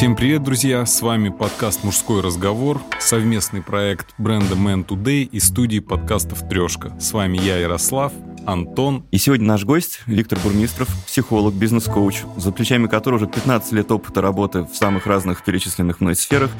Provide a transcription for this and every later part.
Всем привет, друзья! С вами подкаст «Мужской разговор», совместный проект бренда Man Today и студии подкастов «Трешка». С вами я, Ярослав, Антон. И сегодня наш гость Виктор Бурмистров, психолог, бизнес-коуч, за плечами которого уже 15 лет опыта работы в самых разных перечисленных мной сферах.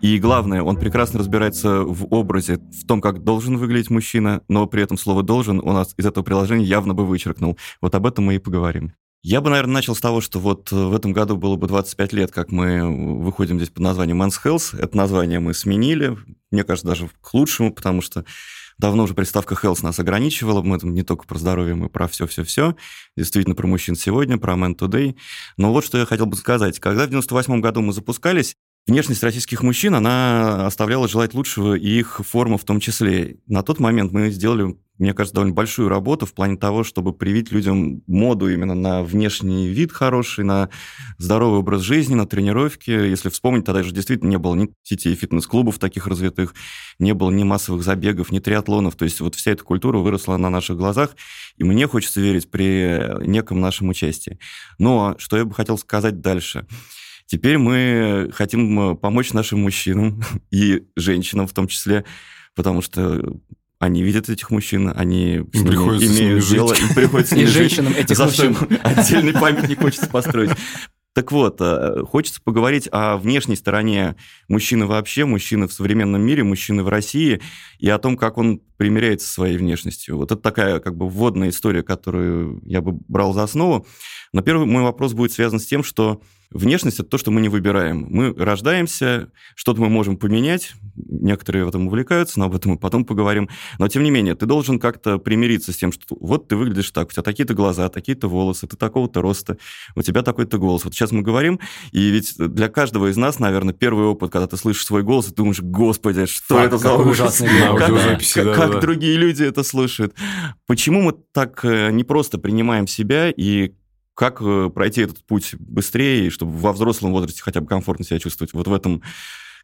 И главное, он прекрасно разбирается в образе, в том, как должен выглядеть мужчина, но при этом слово «должен» у нас из этого приложения явно бы вычеркнул. Вот об этом мы и поговорим. Я бы, наверное, начал с того, что вот э, в этом году было бы 25 лет, как мы выходим здесь под названием Men's Health. Это название мы сменили, мне кажется, даже к лучшему, потому что давно уже приставка health нас ограничивала. Мы там не только про здоровье, мы про все-все-все. Действительно, про мужчин сегодня, про men today. Но вот что я хотел бы сказать. Когда в 98 году мы запускались, Внешность российских мужчин, она оставляла желать лучшего, и их форма в том числе. На тот момент мы сделали, мне кажется, довольно большую работу в плане того, чтобы привить людям моду именно на внешний вид хороший, на здоровый образ жизни, на тренировки. Если вспомнить, тогда же действительно не было ни сетей фитнес-клубов таких развитых, не было ни массовых забегов, ни триатлонов. То есть вот вся эта культура выросла на наших глазах, и мне хочется верить при неком нашем участии. Но что я бы хотел сказать дальше – Теперь мы хотим э, помочь нашим мужчинам и женщинам в том числе, потому что они видят этих мужчин, они с ними имеют дело, им приходится И женщинам этих мужчин. Отдельный памятник хочется построить. Так вот, э, хочется поговорить о внешней стороне мужчины вообще, мужчины в современном мире, мужчины в России, и о том, как он примиряется со своей внешностью. Вот это такая как бы вводная история, которую я бы брал за основу. Но первый мой вопрос будет связан с тем, что Внешность – это то, что мы не выбираем. Мы рождаемся, что-то мы можем поменять, некоторые в этом увлекаются, но об этом мы потом поговорим. Но, тем не менее, ты должен как-то примириться с тем, что вот ты выглядишь так, у тебя такие-то глаза, такие-то волосы, ты такого-то роста, у тебя такой-то голос. Вот сейчас мы говорим, и ведь для каждого из нас, наверное, первый опыт, когда ты слышишь свой голос, ты думаешь, господи, что Факт, это за голос? Как, как другие люди это слышат? Почему мы так э, не просто принимаем себя и как э, пройти этот путь быстрее, чтобы во взрослом возрасте хотя бы комфортно себя чувствовать вот в этом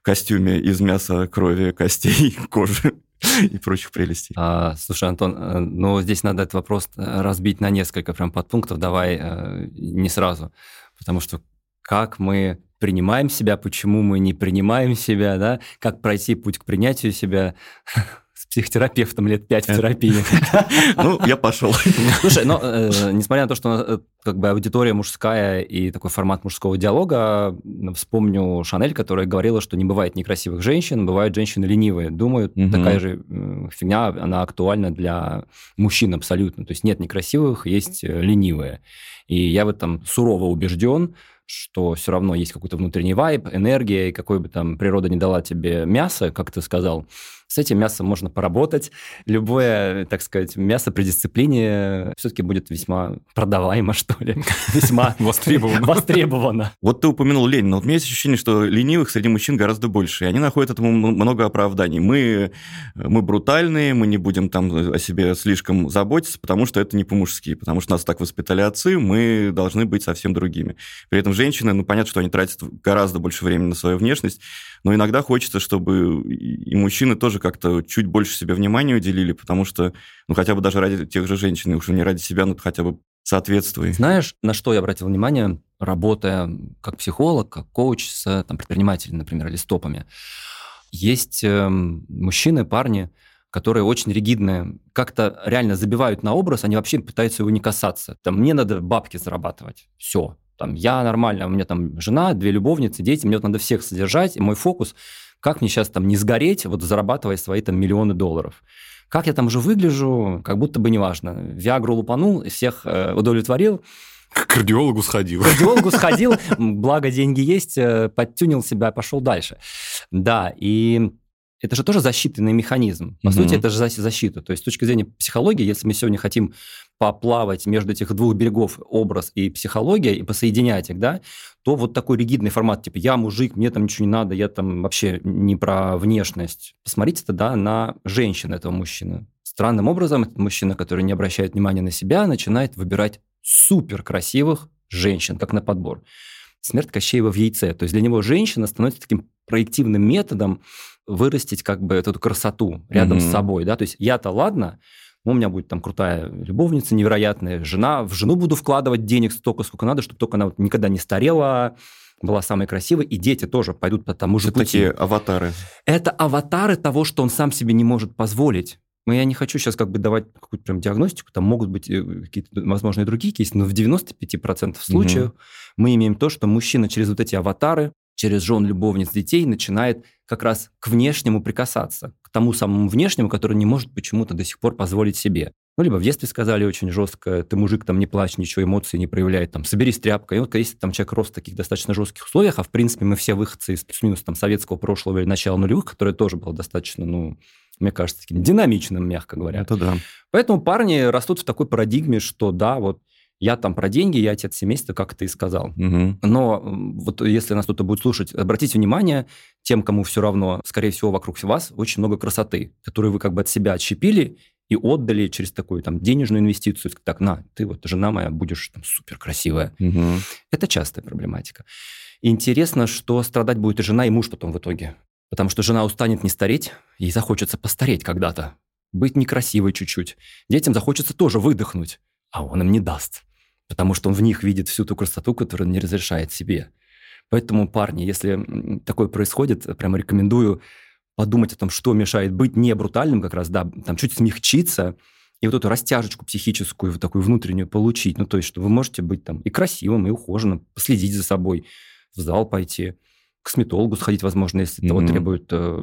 костюме из мяса, крови, костей, кожи и прочих прелестей. А, слушай, Антон, э, ну здесь надо этот вопрос э, разбить на несколько прям подпунктов, давай не сразу, потому что как мы принимаем себя, почему мы не принимаем себя, да, как пройти путь к принятию себя, психотерапевтом лет пять в терапии. Ну, я пошел. Слушай, но э, несмотря на то, что э, как бы аудитория мужская и такой формат мужского диалога, вспомню Шанель, которая говорила, что не бывает некрасивых женщин, бывают женщины ленивые. Думаю, такая же фигня, она актуальна для мужчин абсолютно. То есть нет некрасивых, есть э, ленивые. И я в этом сурово убежден, что все равно есть какой-то внутренний вайб, энергия, и какой бы там природа не дала тебе мясо, как ты сказал, с этим мясом можно поработать. Любое, так сказать, мясо при дисциплине все-таки будет весьма продаваемо, что ли. Весьма востребовано. востребовано. Вот ты упомянул лень, но вот у меня есть ощущение, что ленивых среди мужчин гораздо больше, и они находят этому много оправданий. Мы, мы брутальные, мы не будем там о себе слишком заботиться, потому что это не по-мужски, потому что нас так воспитали отцы, мы должны быть совсем другими. При этом женщины, ну, понятно, что они тратят гораздо больше времени на свою внешность, но иногда хочется, чтобы и мужчины тоже как-то чуть больше себе внимания уделили, потому что, ну, хотя бы даже ради тех же женщин, уж не ради себя, но хотя бы соответствует. Знаешь, на что я обратил внимание, работая как психолог, как коуч с там, предпринимателями, например, или стопами? Есть э, мужчины, парни, которые очень ригидные, как-то реально забивают на образ, они вообще пытаются его не касаться. Там, мне надо бабки зарабатывать, все. Там, я нормально, у меня там жена, две любовницы, дети, мне вот надо всех содержать, и мой фокус – как мне сейчас там не сгореть, вот зарабатывая свои там миллионы долларов? Как я там уже выгляжу, как будто бы неважно. Виагру лупанул, всех э, удовлетворил. К кардиологу сходил. К кардиологу сходил, благо деньги есть, э, подтюнил себя, пошел дальше. Да, и это же тоже защитный механизм. По mm-hmm. сути, это же защита. То есть с точки зрения психологии, если мы сегодня хотим поплавать между этих двух берегов образ и психология, и посоединять их, да, то вот такой ригидный формат, типа я мужик, мне там ничего не надо, я там вообще не про внешность. Посмотрите тогда на женщину этого мужчины. Странным образом этот мужчина, который не обращает внимания на себя, начинает выбирать супер красивых женщин, как на подбор. Смерть Кощеева в яйце. То есть для него женщина становится таким проективным методом вырастить как бы эту красоту рядом mm-hmm. с собой, да, то есть я-то ладно, у меня будет там крутая любовница невероятная, жена, в жену буду вкладывать денег столько, сколько надо, чтобы только она вот никогда не старела, была самой красивой, и дети тоже пойдут по тому же Это пути. такие аватары. Это аватары того, что он сам себе не может позволить. Но я не хочу сейчас как бы давать какую-то прям диагностику, там могут быть э, какие-то, возможно, и другие кейсы, но в 95% случаев Мгм. мы имеем то, что мужчина через вот эти аватары, через жен, любовниц, детей начинает как раз к внешнему прикасаться, к тому самому внешнему, который не может почему-то до сих пор позволить себе. Ну, либо в детстве сказали очень жестко, ты мужик, там не плачь, ничего, эмоций не проявляй, там, соберись тряпкой. И вот если там человек рос в таких достаточно жестких условиях, а в принципе мы все выходцы из плюс-минус там советского прошлого или начала нулевых, которое тоже было достаточно, ну, мне кажется, таким динамичным, мягко говоря. Это да. Поэтому парни растут в такой парадигме, что да, вот я там про деньги, я отец семейства, как ты и сказал. Мгм. Но вот если нас кто-то будет слушать, обратите внимание, тем, кому все равно, скорее всего, вокруг вас очень много красоты, которую вы как бы от себя отщепили и отдали через такую там денежную инвестицию. Так, на, ты вот, жена моя, будешь там супер красивая. Мгм. Это частая проблематика. Интересно, что страдать будет и жена, и муж потом в итоге. Потому что жена устанет не стареть, ей захочется постареть когда-то. Быть некрасивой чуть-чуть. Детям захочется тоже выдохнуть, а он им не даст. Потому что он в них видит всю ту красоту, которую он не разрешает себе. Поэтому, парни, если такое происходит, прямо рекомендую подумать о том, что мешает быть не брутальным как раз, да, там чуть смягчиться, и вот эту растяжечку психическую, вот такую внутреннюю получить. Ну, то есть, что вы можете быть там и красивым, и ухоженным, последить за собой, в зал пойти, к косметологу сходить, возможно, если того Мгм. требует э,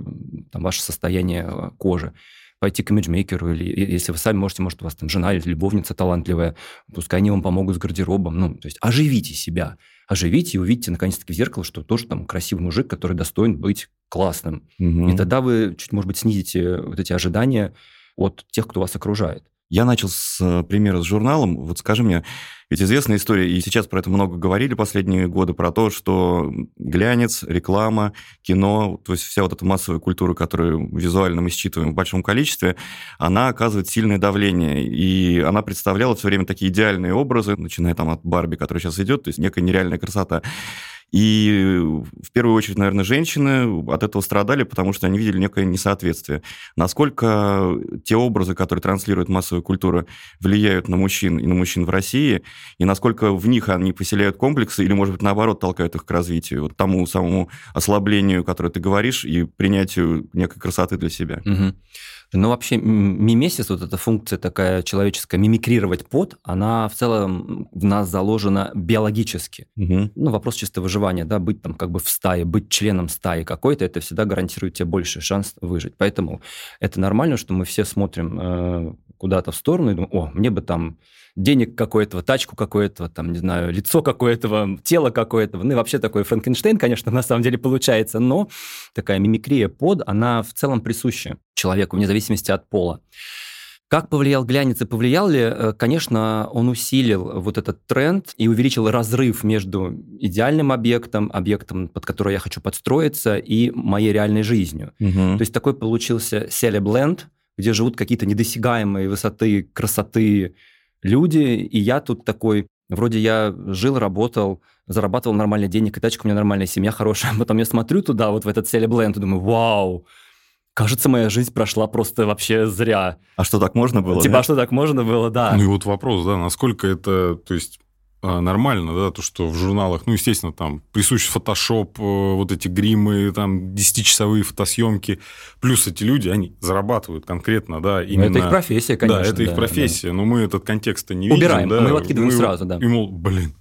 там, ваше состояние э, кожи, пойти к имиджмейкеру, или если вы сами можете, может, у вас там жена или любовница талантливая, пускай они вам помогут с гардеробом. Ну, то есть оживите себя, оживите и увидите, наконец-таки, в зеркало, что тоже там красивый мужик, который достоин быть классным. Мгм. И тогда вы чуть, может быть, снизите вот эти ожидания от тех, кто вас окружает. Я начал с э, примера с журналом. Вот скажи мне, ведь известная история, и сейчас про это много говорили последние годы, про то, что глянец, реклама, кино, то есть вся вот эта массовая культура, которую визуально мы считываем в большом количестве, она оказывает сильное давление. И она представляла все время такие идеальные образы, начиная там от Барби, которая сейчас идет, то есть некая нереальная красота. И в первую очередь, наверное, женщины от этого страдали, потому что они видели некое несоответствие. Насколько те образы, которые транслирует массовая культура, влияют на мужчин и на мужчин в России, и насколько в них они поселяют комплексы, или, может быть, наоборот, толкают их к развитию, вот тому самому ослаблению, которое ты говоришь, и принятию некой красоты для себя. Мгм. Ну, вообще, мимесис, вот эта функция такая человеческая, мимикрировать под, она в целом в нас заложена биологически. Мгм. Ну, вопрос чисто выживания, да, быть там как бы в стае, быть членом стаи какой-то, это всегда гарантирует тебе больший шанс выжить. Поэтому это нормально, что мы все смотрим э, куда-то в сторону и думаем, о, мне бы там денег какое-то, тачку какое-то, там, не знаю, лицо какое-то, тело какое-то. Ну, и вообще такой Франкенштейн, конечно, на самом деле получается, но такая мимикрия под, она в целом присуща человеку, вне зависимости от пола. Как повлиял глянец и повлиял ли? Э, Конечно, он усилил вот этот тренд и увеличил разрыв между идеальным объектом, объектом, под который я хочу подстроиться, и моей реальной жизнью. Мгм. То есть такой получился селебленд, где живут какие-то недосягаемые высоты, красоты люди, и я тут такой, вроде я жил, работал, зарабатывал нормальный денег, и тачка у меня нормальная, семья хорошая. Потом я смотрю туда, вот в этот селебленд, и думаю, вау, кажется, моя жизнь прошла просто вообще зря. А что, так можно было? типа, да? а что так можно было, да. Ну и вот вопрос, да, насколько это, то есть нормально, да, то, что в журналах, ну, естественно, там присущ фотошоп, э, вот эти гримы, там 10-часовые фотосъемки, плюс эти люди, они зарабатывают конкретно, да, Ну, именно... Это их профессия, конечно. да, это их да, профессия, но мы этот контекст-то не Убираем, видим. да, мы его откидываем сразу, да. И, мол, блин,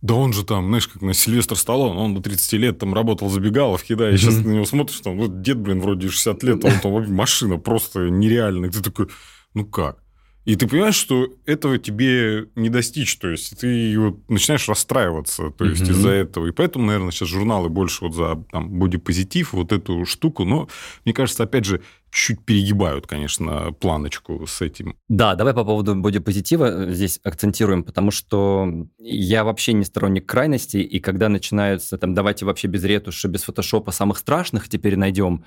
да он же там, знаешь, как на Сильвестр Сталлоне, он до 30 лет там работал в забегаловке, да, и сейчас на него смотришь, там, вот дед, блин, вроде 60 лет, а он там машина просто нереальная. Ты такой, ну как? И ты понимаешь, что этого тебе не достичь, то есть ты вот начинаешь расстраиваться, то есть Мгм. из-за этого. И поэтому, наверное, сейчас журналы больше вот за там, бодипозитив, вот эту штуку, но, мне кажется, опять же, чуть перегибают, конечно, планочку с этим. Да, давай по поводу бодипозитива здесь акцентируем, потому что я вообще не сторонник крайностей, и когда начинаются там, давайте вообще без ретуши, без фотошопа самых страшных теперь найдем,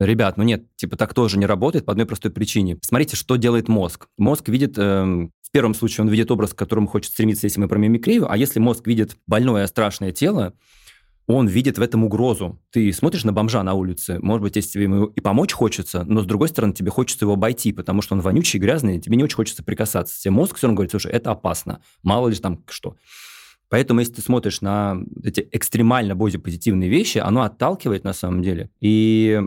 Ребят, ну нет, типа так тоже не работает по одной простой причине. Смотрите, что делает мозг. Мозг видит, эм, в первом случае он видит образ, к которому хочет стремиться, если мы про мимикрию, а если мозг видит больное страшное тело, он видит в этом угрозу. Ты смотришь на бомжа на улице, может быть, если тебе ему и помочь хочется, но с другой стороны тебе хочется его обойти, потому что он вонючий, грязный, тебе не очень хочется прикасаться. Тебе мозг все равно говорит, слушай, это опасно, мало ли там что. Поэтому, если ты смотришь на эти экстремально бодипозитивные вещи, оно отталкивает на самом деле. И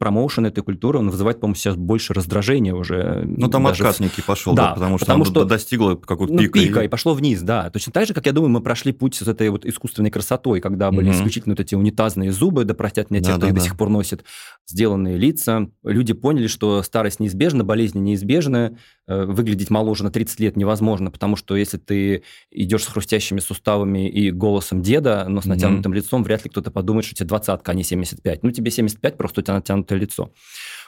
промоушен этой культуры, он вызывает, по-моему, сейчас больше раздражения уже. Ну, там даже... отказ некий пошел, да, да потому что потому что достигло какого-то ну, пика. пика и... и пошло вниз, да. Точно так же, как я думаю, мы прошли путь с этой вот искусственной красотой, когда были угу. исключительно вот эти унитазные зубы, да простят меня те, да, кто да, их да. до сих пор носит, сделанные лица. Люди поняли, что старость неизбежна, болезни неизбежны, э, выглядеть моложе на 30 лет невозможно, потому что если ты идешь с хрустящими суставами, суставами и голосом деда, но с натянутым mm-hmm. лицом, вряд ли кто-то подумает, что тебе двадцатка, а не 75. Ну, тебе 75, просто у тебя натянутое лицо.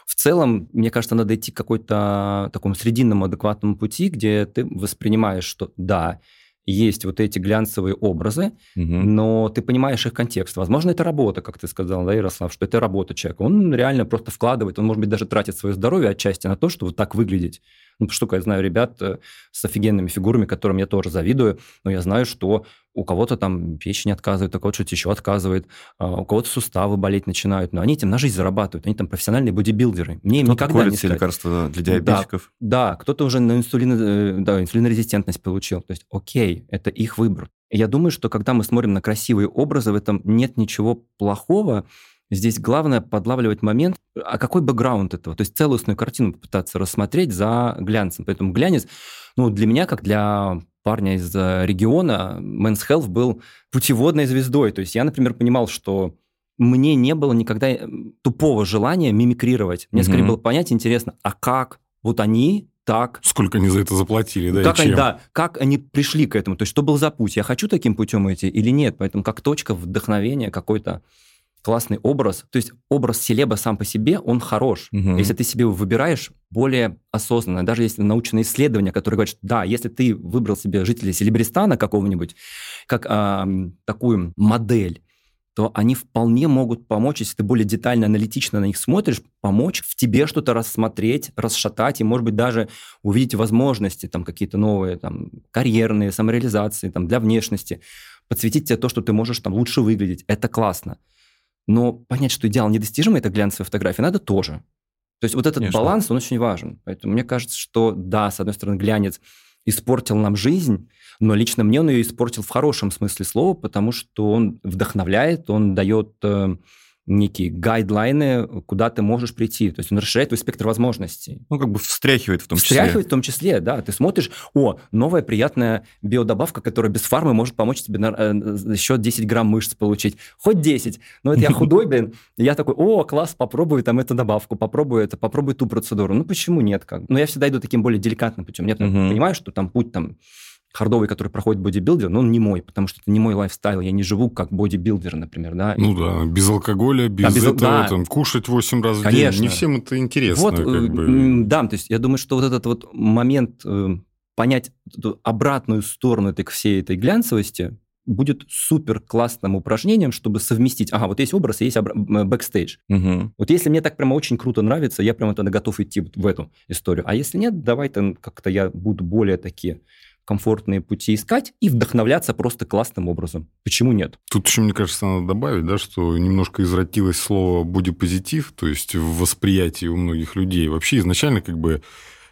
В целом, мне кажется, надо идти к какой-то такому срединному адекватному пути, где ты воспринимаешь, что да, есть вот эти глянцевые образы, угу. но ты понимаешь их контекст. Возможно, это работа, как ты сказал, да, Ярослав, что это работа человека. Он реально просто вкладывает, он, может быть, даже тратит свое здоровье отчасти на то, чтобы так выглядеть. Ну, что я знаю ребят э, с офигенными фигурами, которым я тоже завидую, но я знаю, что у кого-то там печень отказывает, у кого-то что-то еще отказывает, а у кого-то суставы болеть начинают, но они этим на жизнь зарабатывают, они там профессиональные бодибилдеры. Мне им никогда не сказать. лекарства для диабетиков. Да, да кто-то уже на инсулин, э, да, инсулинорезистентность получил. То есть, окей, это их выбор. Я думаю, что когда мы смотрим на красивые образы, в этом нет ничего плохого, Здесь главное подлавливать момент, а какой бэкграунд этого, то есть целостную картину попытаться рассмотреть за глянцем. Поэтому глянец, ну, для меня, как для парня из э, региона, Men's Health был путеводной звездой. То есть я, например, понимал, что мне не было никогда э, тупого желания мимикрировать. Мне угу. скорее было понять интересно, а как вот они так. Сколько они за это заплатили, да? Как они, да, как они пришли к этому? То есть, что был за путь? Я хочу таким путем идти или нет? Поэтому как точка вдохновения какой-то классный образ. То есть образ селеба сам по себе, он хорош. Угу. Если ты себе выбираешь более осознанно, даже если научные исследования, которые говорят, что да, если ты выбрал себе жителей Селебристана какого-нибудь, как а, такую модель, то они вполне могут помочь, если ты более детально, аналитично на них смотришь, помочь в тебе что-то рассмотреть, расшатать и, может быть, даже увидеть возможности, там, какие-то новые, там, карьерные, самореализации, там, для внешности, подсветить тебе то, что ты можешь там лучше выглядеть. Это классно. Но понять, что идеал недостижимый, это глянцевая фотография, надо тоже. То есть вот этот Конечно. баланс, он очень важен. Поэтому мне кажется, что да, с одной стороны, глянец испортил нам жизнь, но лично мне он ее испортил в хорошем смысле слова, потому что он вдохновляет, он дает э, некие гайдлайны, куда ты можешь прийти. То есть он расширяет твой спектр возможностей. Ну, как бы встряхивает в том числе. Встряхивает в том числе, да. Ты смотришь, о, новая приятная биодобавка, которая без фармы может помочь тебе на, э, еще 10 грамм мышц получить. Хоть 10. Но это я худой, блин. Я такой, о, класс, попробую там эту добавку, попробую это, попробую ту процедуру. Ну, почему нет? Как? Но я всегда иду таким более деликатным путем. Я понимаю, что там путь там хардовый, который проходит бодибилдер, но он не мой, потому что это не мой lifestyle. Я не живу как бодибилдер, например, да. Ну да, без алкоголя, без, а без этого, да. там, кушать 8 раз Конечно. в день. Не всем это интересно. Вот, как э, бы. да, то есть я думаю, что вот этот вот момент э, понять эту обратную сторону этой всей этой глянцевости будет супер классным упражнением, чтобы совместить. Ага, вот есть образ, есть бэкстейдж. Угу. Вот если мне так прямо очень круто нравится, я прямо тогда готов идти в эту историю. А если нет, давай-то как-то я буду более такие комфортные пути искать и вдохновляться просто классным образом. Почему нет? Тут еще, мне кажется, надо добавить, да, что немножко извратилось слово бодипозитив, то есть в восприятии у многих людей. Вообще изначально как бы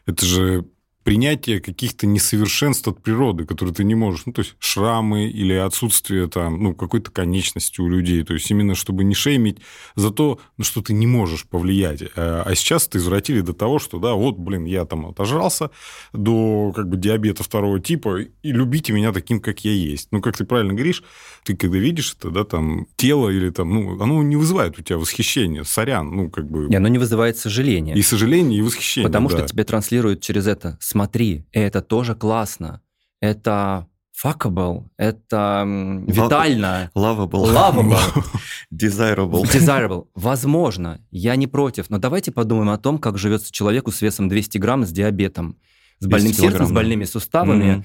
это же принятие каких-то несовершенств от природы, которые ты не можешь, ну, то есть шрамы или отсутствие там, ну, какой-то конечности у людей, то есть именно чтобы не шеймить за то, на что ты не можешь повлиять. А, а сейчас это извратили до того, что, да, вот, блин, я там отожрался до как бы диабета второго типа, и любите меня таким, как я есть. Ну, как ты правильно говоришь, ты когда видишь это, да, там, тело или там, ну, оно не вызывает у тебя восхищения, сорян, ну, как бы... Не, оно не вызывает сожаления. И сожаление, и восхищение, Потому да. что тебе транслируют через это смотри, это тоже классно, это fuckable, это витально. Lovable. Lovable. Desirable. Desirable. Возможно, я не против, но давайте подумаем о том, как живется человеку с весом 200 грамм с диабетом, с больным сердцем, с больными суставами. Mm-hmm.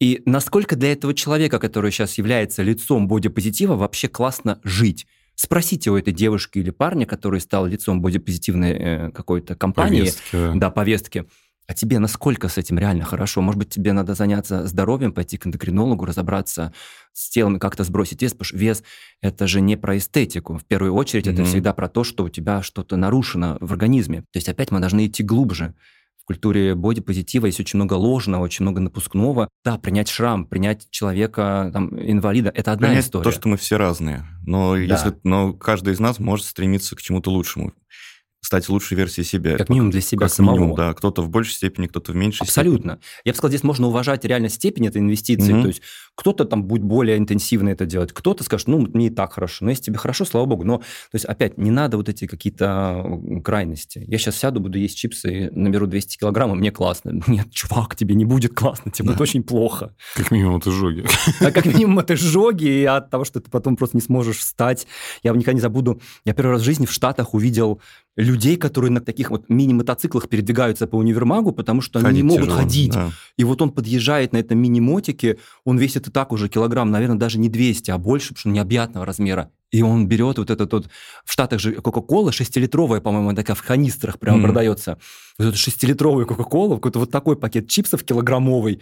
И насколько для этого человека, который сейчас является лицом бодипозитива, вообще классно жить. Спросите у этой девушки или парня, который стал лицом бодипозитивной э, какой-то компании, повестки. да, повестки, а тебе насколько с этим реально хорошо? Может быть, тебе надо заняться здоровьем, пойти к эндокринологу, разобраться с телом и как-то сбросить вес, потому что вес – это же не про эстетику. В первую очередь, mm-hmm. это всегда про то, что у тебя что-то нарушено в организме. То есть опять мы должны идти глубже в культуре бодипозитива есть очень много ложного, очень много напускного. Да, принять шрам, принять человека, там, инвалида, это одна принять история. то, что мы все разные. Но, да. если, но каждый из нас может стремиться к чему-то лучшему стать лучшей версией себя. Как минимум для себя как самого. Минимум, да, кто-то в большей степени, кто-то в меньшей Абсолютно. степени. Я бы сказал, здесь можно уважать реально степень этой инвестиции. Mm-hmm. То есть кто-то там будет более интенсивно это делать, кто-то скажет, ну, мне и так хорошо. Но если тебе хорошо, слава богу. Но, то есть, опять, не надо вот эти какие-то крайности. Я сейчас сяду, буду есть чипсы, наберу 200 килограммов, мне классно. Нет, чувак, тебе не будет классно, тебе да. будет очень плохо. Как минимум это жоги. А как минимум это жоги, и от того, что ты потом просто не сможешь встать. Я никогда не забуду, я первый раз в жизни в Штатах увидел людей, которые на таких вот мини-мотоциклах передвигаются по универмагу, потому что они ходить не могут тяжело, ходить. Да. И вот он подъезжает на этом мини-мотике, он весит и так уже килограмм, наверное, даже не 200, а больше, потому что необъятного размера. И он берет вот этот вот... В Штатах же Кока-Кола 6-литровая, по-моему, такая в канистрах прямо mm. продается. Вот эту 6-литровую Кока-Колу, какой-то вот такой пакет чипсов килограммовый.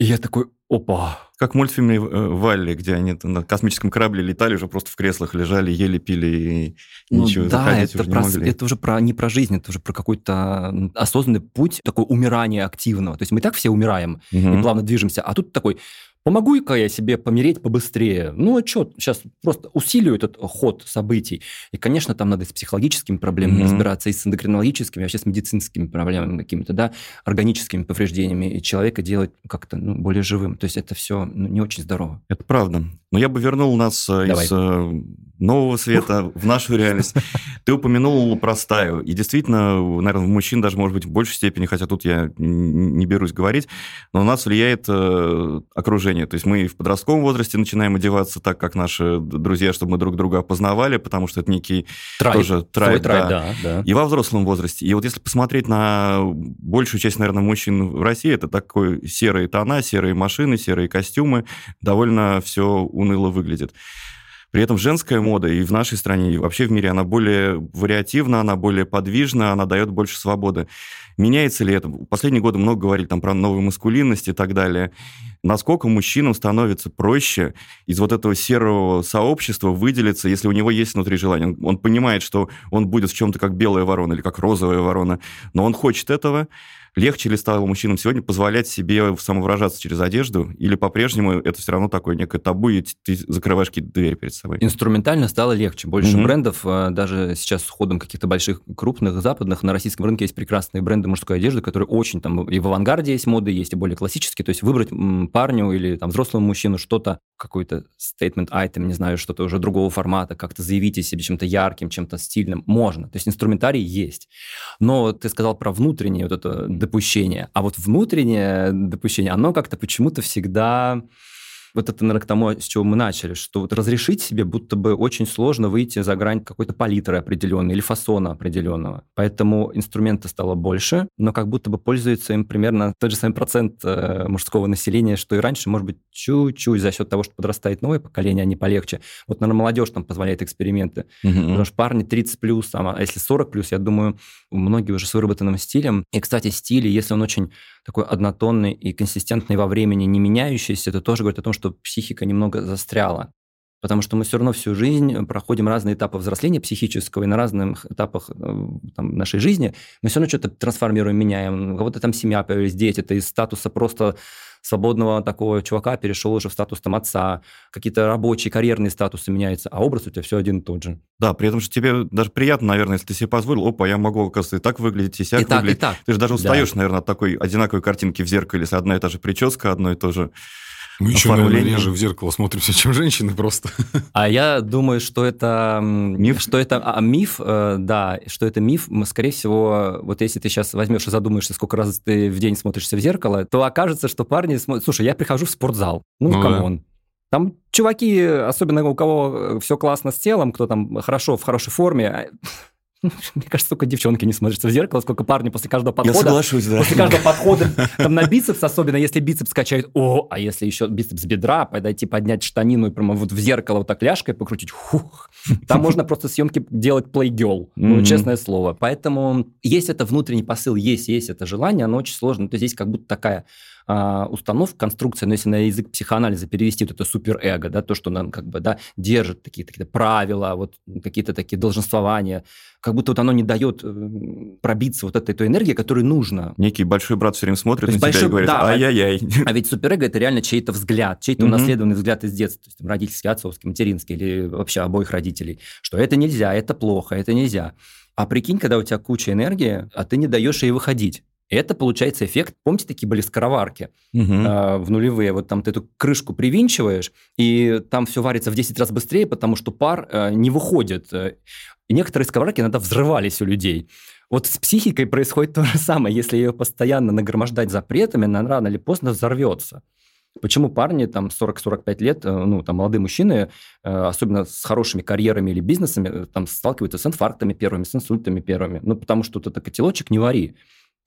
И я такой, опа. Как в мультфильме э, Валли, где они на космическом корабле летали, уже просто в креслах лежали, ели, пили и ну, ничего да, это, уже про, это уже про, не про жизнь, это уже про какой-то осознанный путь, такое умирание активного. То есть мы так все умираем угу. и плавно движемся, а тут такой, помогу-ка я себе помереть побыстрее. Ну, а что, сейчас просто усилию этот ход событий. И, конечно, там надо с психологическими проблемами mm-hmm. разбираться, и с эндокринологическими, вообще с медицинскими проблемами какими-то, да, органическими повреждениями, и человека делать как-то ну, более живым. То есть это все ну, не очень здорово. Это правда. Но я бы вернул нас э, Давай. из э, нового света в нашу реальность. Ты упомянул про стаю. И действительно, наверное, в мужчин даже, может быть, в большей степени, хотя тут я не берусь говорить, но у нас влияет э, окружение. То есть мы в подростковом возрасте начинаем одеваться так, как наши друзья, чтобы мы друг друга опознавали, потому что это некий трайб. тоже трайб. трайб да. Да, да. И во взрослом возрасте. И вот если посмотреть на большую часть, наверное, мужчин в России, это такой серые тона, серые машины, серые костюмы, довольно все уныло выглядит. При этом женская мода и в нашей стране, и вообще в мире, она более вариативна, она более подвижна, она дает больше свободы. Меняется ли это? Последние годы много говорили там про новую маскулинность и так далее. Насколько мужчинам становится проще из вот этого серого сообщества выделиться, если у него есть внутри желание? Он, он понимает, что он будет в чем-то как белая ворона или как розовая ворона, но он хочет этого, Легче ли стало мужчинам сегодня позволять себе самовыражаться через одежду, или по-прежнему это все равно такое некое табу, и ты закрываешь какие-то двери перед собой? Инструментально стало легче. Больше угу. брендов, а, даже сейчас с ходом каких-то больших, крупных, западных, на российском рынке есть прекрасные бренды мужской одежды, которые очень там, и в авангарде есть моды, есть и более классические, то есть выбрать парню или там взрослому мужчину что-то, какой-то statement item, не знаю, что-то уже другого формата, как-то заявить о себе чем-то ярким, чем-то стильным, можно. То есть инструментарий есть. Но ты сказал про внутреннее вот это допущение. А вот внутреннее допущение, оно как-то почему-то всегда вот это, наверное, к тому, с чего мы начали, что вот разрешить себе будто бы очень сложно выйти за грань какой-то палитры определенной или фасона определенного. Поэтому инструмента стало больше, но как будто бы пользуется им примерно тот же самый процент э, мужского населения, что и раньше, может быть, чуть-чуть за счет того, что подрастает новое поколение, они полегче. Вот, наверное, молодежь там позволяет эксперименты. Угу. Потому что парни 30 плюс, а если 40 плюс, я думаю, многие уже с выработанным стилем. И, кстати, стиль, если он очень такой однотонный и консистентный во времени, не меняющийся, это тоже говорит о том, что психика немного застряла. Потому что мы все равно всю жизнь проходим разные этапы взросления психического, и на разных этапах э, там, нашей жизни мы все равно что-то трансформируем, меняем. У кого-то там семья появились, дети, это из статуса просто свободного такого чувака перешел уже в статус там отца, какие-то рабочие, карьерные статусы меняются, а образ у тебя все один и тот же. Да, при этом же тебе даже приятно, наверное, если ты себе позволил, опа, я могу, оказывается, и так выглядеть, и сяк и выглядеть. Так, и так. Ты же даже устаешь, да. наверное, от такой одинаковой картинки в зеркале, если одна и та же прическа, одно и то же мы еще, наверное, реже в зеркало смотримся, чем женщины просто. А я думаю, что это миф, что это а, миф, э, да, что это миф. Скорее всего, вот если ты сейчас возьмешь и задумаешься, сколько раз ты в день смотришься в зеркало, то окажется, что парни смотрят... Слушай, я прихожу в спортзал. Ну, ну come on. Да. Там чуваки, особенно у кого э, все классно с телом, кто там хорошо, в хорошей форме, а, Мне кажется, только девчонки не смотрятся в зеркало, сколько парни после каждого подхода... Я соглашусь, да. После каждого подхода, там на бицепс, особенно если бицепс качает, о, а если еще бицепс бедра, подойти, поднять штанину и прямо вот в зеркало вот так ляжкой покрутить, хух. Там можно просто съемки делать плейгел, ну, честное слово. Поэтому есть это внутренний посыл, есть, есть это желание, оно очень сложно. То есть здесь как будто такая а, установка, конструкция, но если на язык психоанализа перевести вот это суперэго, да, то, что нам как бы, да, держит какие-то какие правила, вот какие-то такие долженствования, как будто вот оно не дает э, пробиться вот этой той энергии, которую нужно. Некий большой брат все время смотрит на большой, тебя и говорит, да, ай-яй-яй. А ведь суперэго – это реально чей-то взгляд, чей-то унаследованный взгляд из детства, то есть родительский, отцовский, материнский или вообще обоих родителей, что это нельзя, это плохо, это нельзя. А прикинь, когда у тебя куча энергии, а ты не даешь ей выходить. Это получается эффект. Помните, такие были скороварки угу. э, в нулевые? Вот там ты эту крышку привинчиваешь, и там все варится в 10 раз быстрее, потому что пар э, не выходит. И некоторые сковородки иногда взрывались у людей. Вот с психикой происходит то же самое. Если ее постоянно нагромождать запретами, она рано или поздно взорвется. Почему парни там 40-45 лет, э, ну, там молодые мужчины, э, особенно с хорошими карьерами или бизнесами, э, там сталкиваются с инфарктами первыми, с инсультами первыми? Ну, потому что вот это котелочек не вари.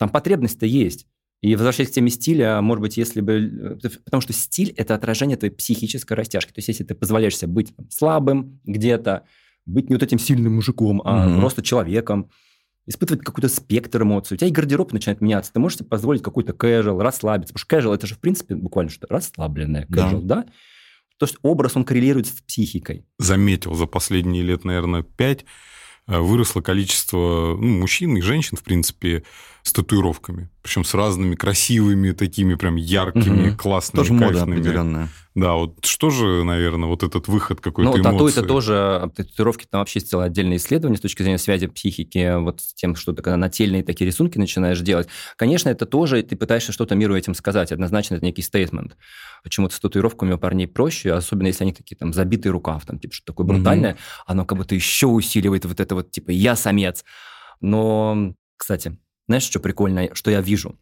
Там потребность-то есть. И возвращаясь к теме стиля, может быть, если бы... Потому что стиль – это отражение твоей психической растяжки. То есть если ты позволяешь себе быть там, слабым где-то, быть не вот этим сильным мужиком, а угу. просто человеком, испытывать какой-то спектр эмоций. У тебя и гардероб начинает меняться. Ты можешь себе позволить какой-то casual, расслабиться. Потому что casual – это же, в принципе, буквально что расслабленное casual, да? да? То есть образ, он коррелирует с психикой. Заметил за последние лет, наверное, пять э, выросло количество ну, мужчин и женщин, в принципе, с татуировками. Причем с разными красивыми, такими прям яркими, угу. классными, Тоже мода определенная. Да, вот что же, наверное, вот этот выход какой-то Ну, тату это тоже, татуировки там вообще сделали отдельное исследование с точки зрения связи психики, вот с тем, что ты когда нательные такие рисунки начинаешь делать. Конечно, это тоже, ты пытаешься что-то миру этим сказать, однозначно это некий стейтмент. Почему-то с татуировками у парней проще, особенно если они такие там забитый рукав, там типа что такое брутальное, угу. оно как будто еще усиливает вот это вот типа «я самец». Но, кстати, знаешь, что прикольно, что я вижу?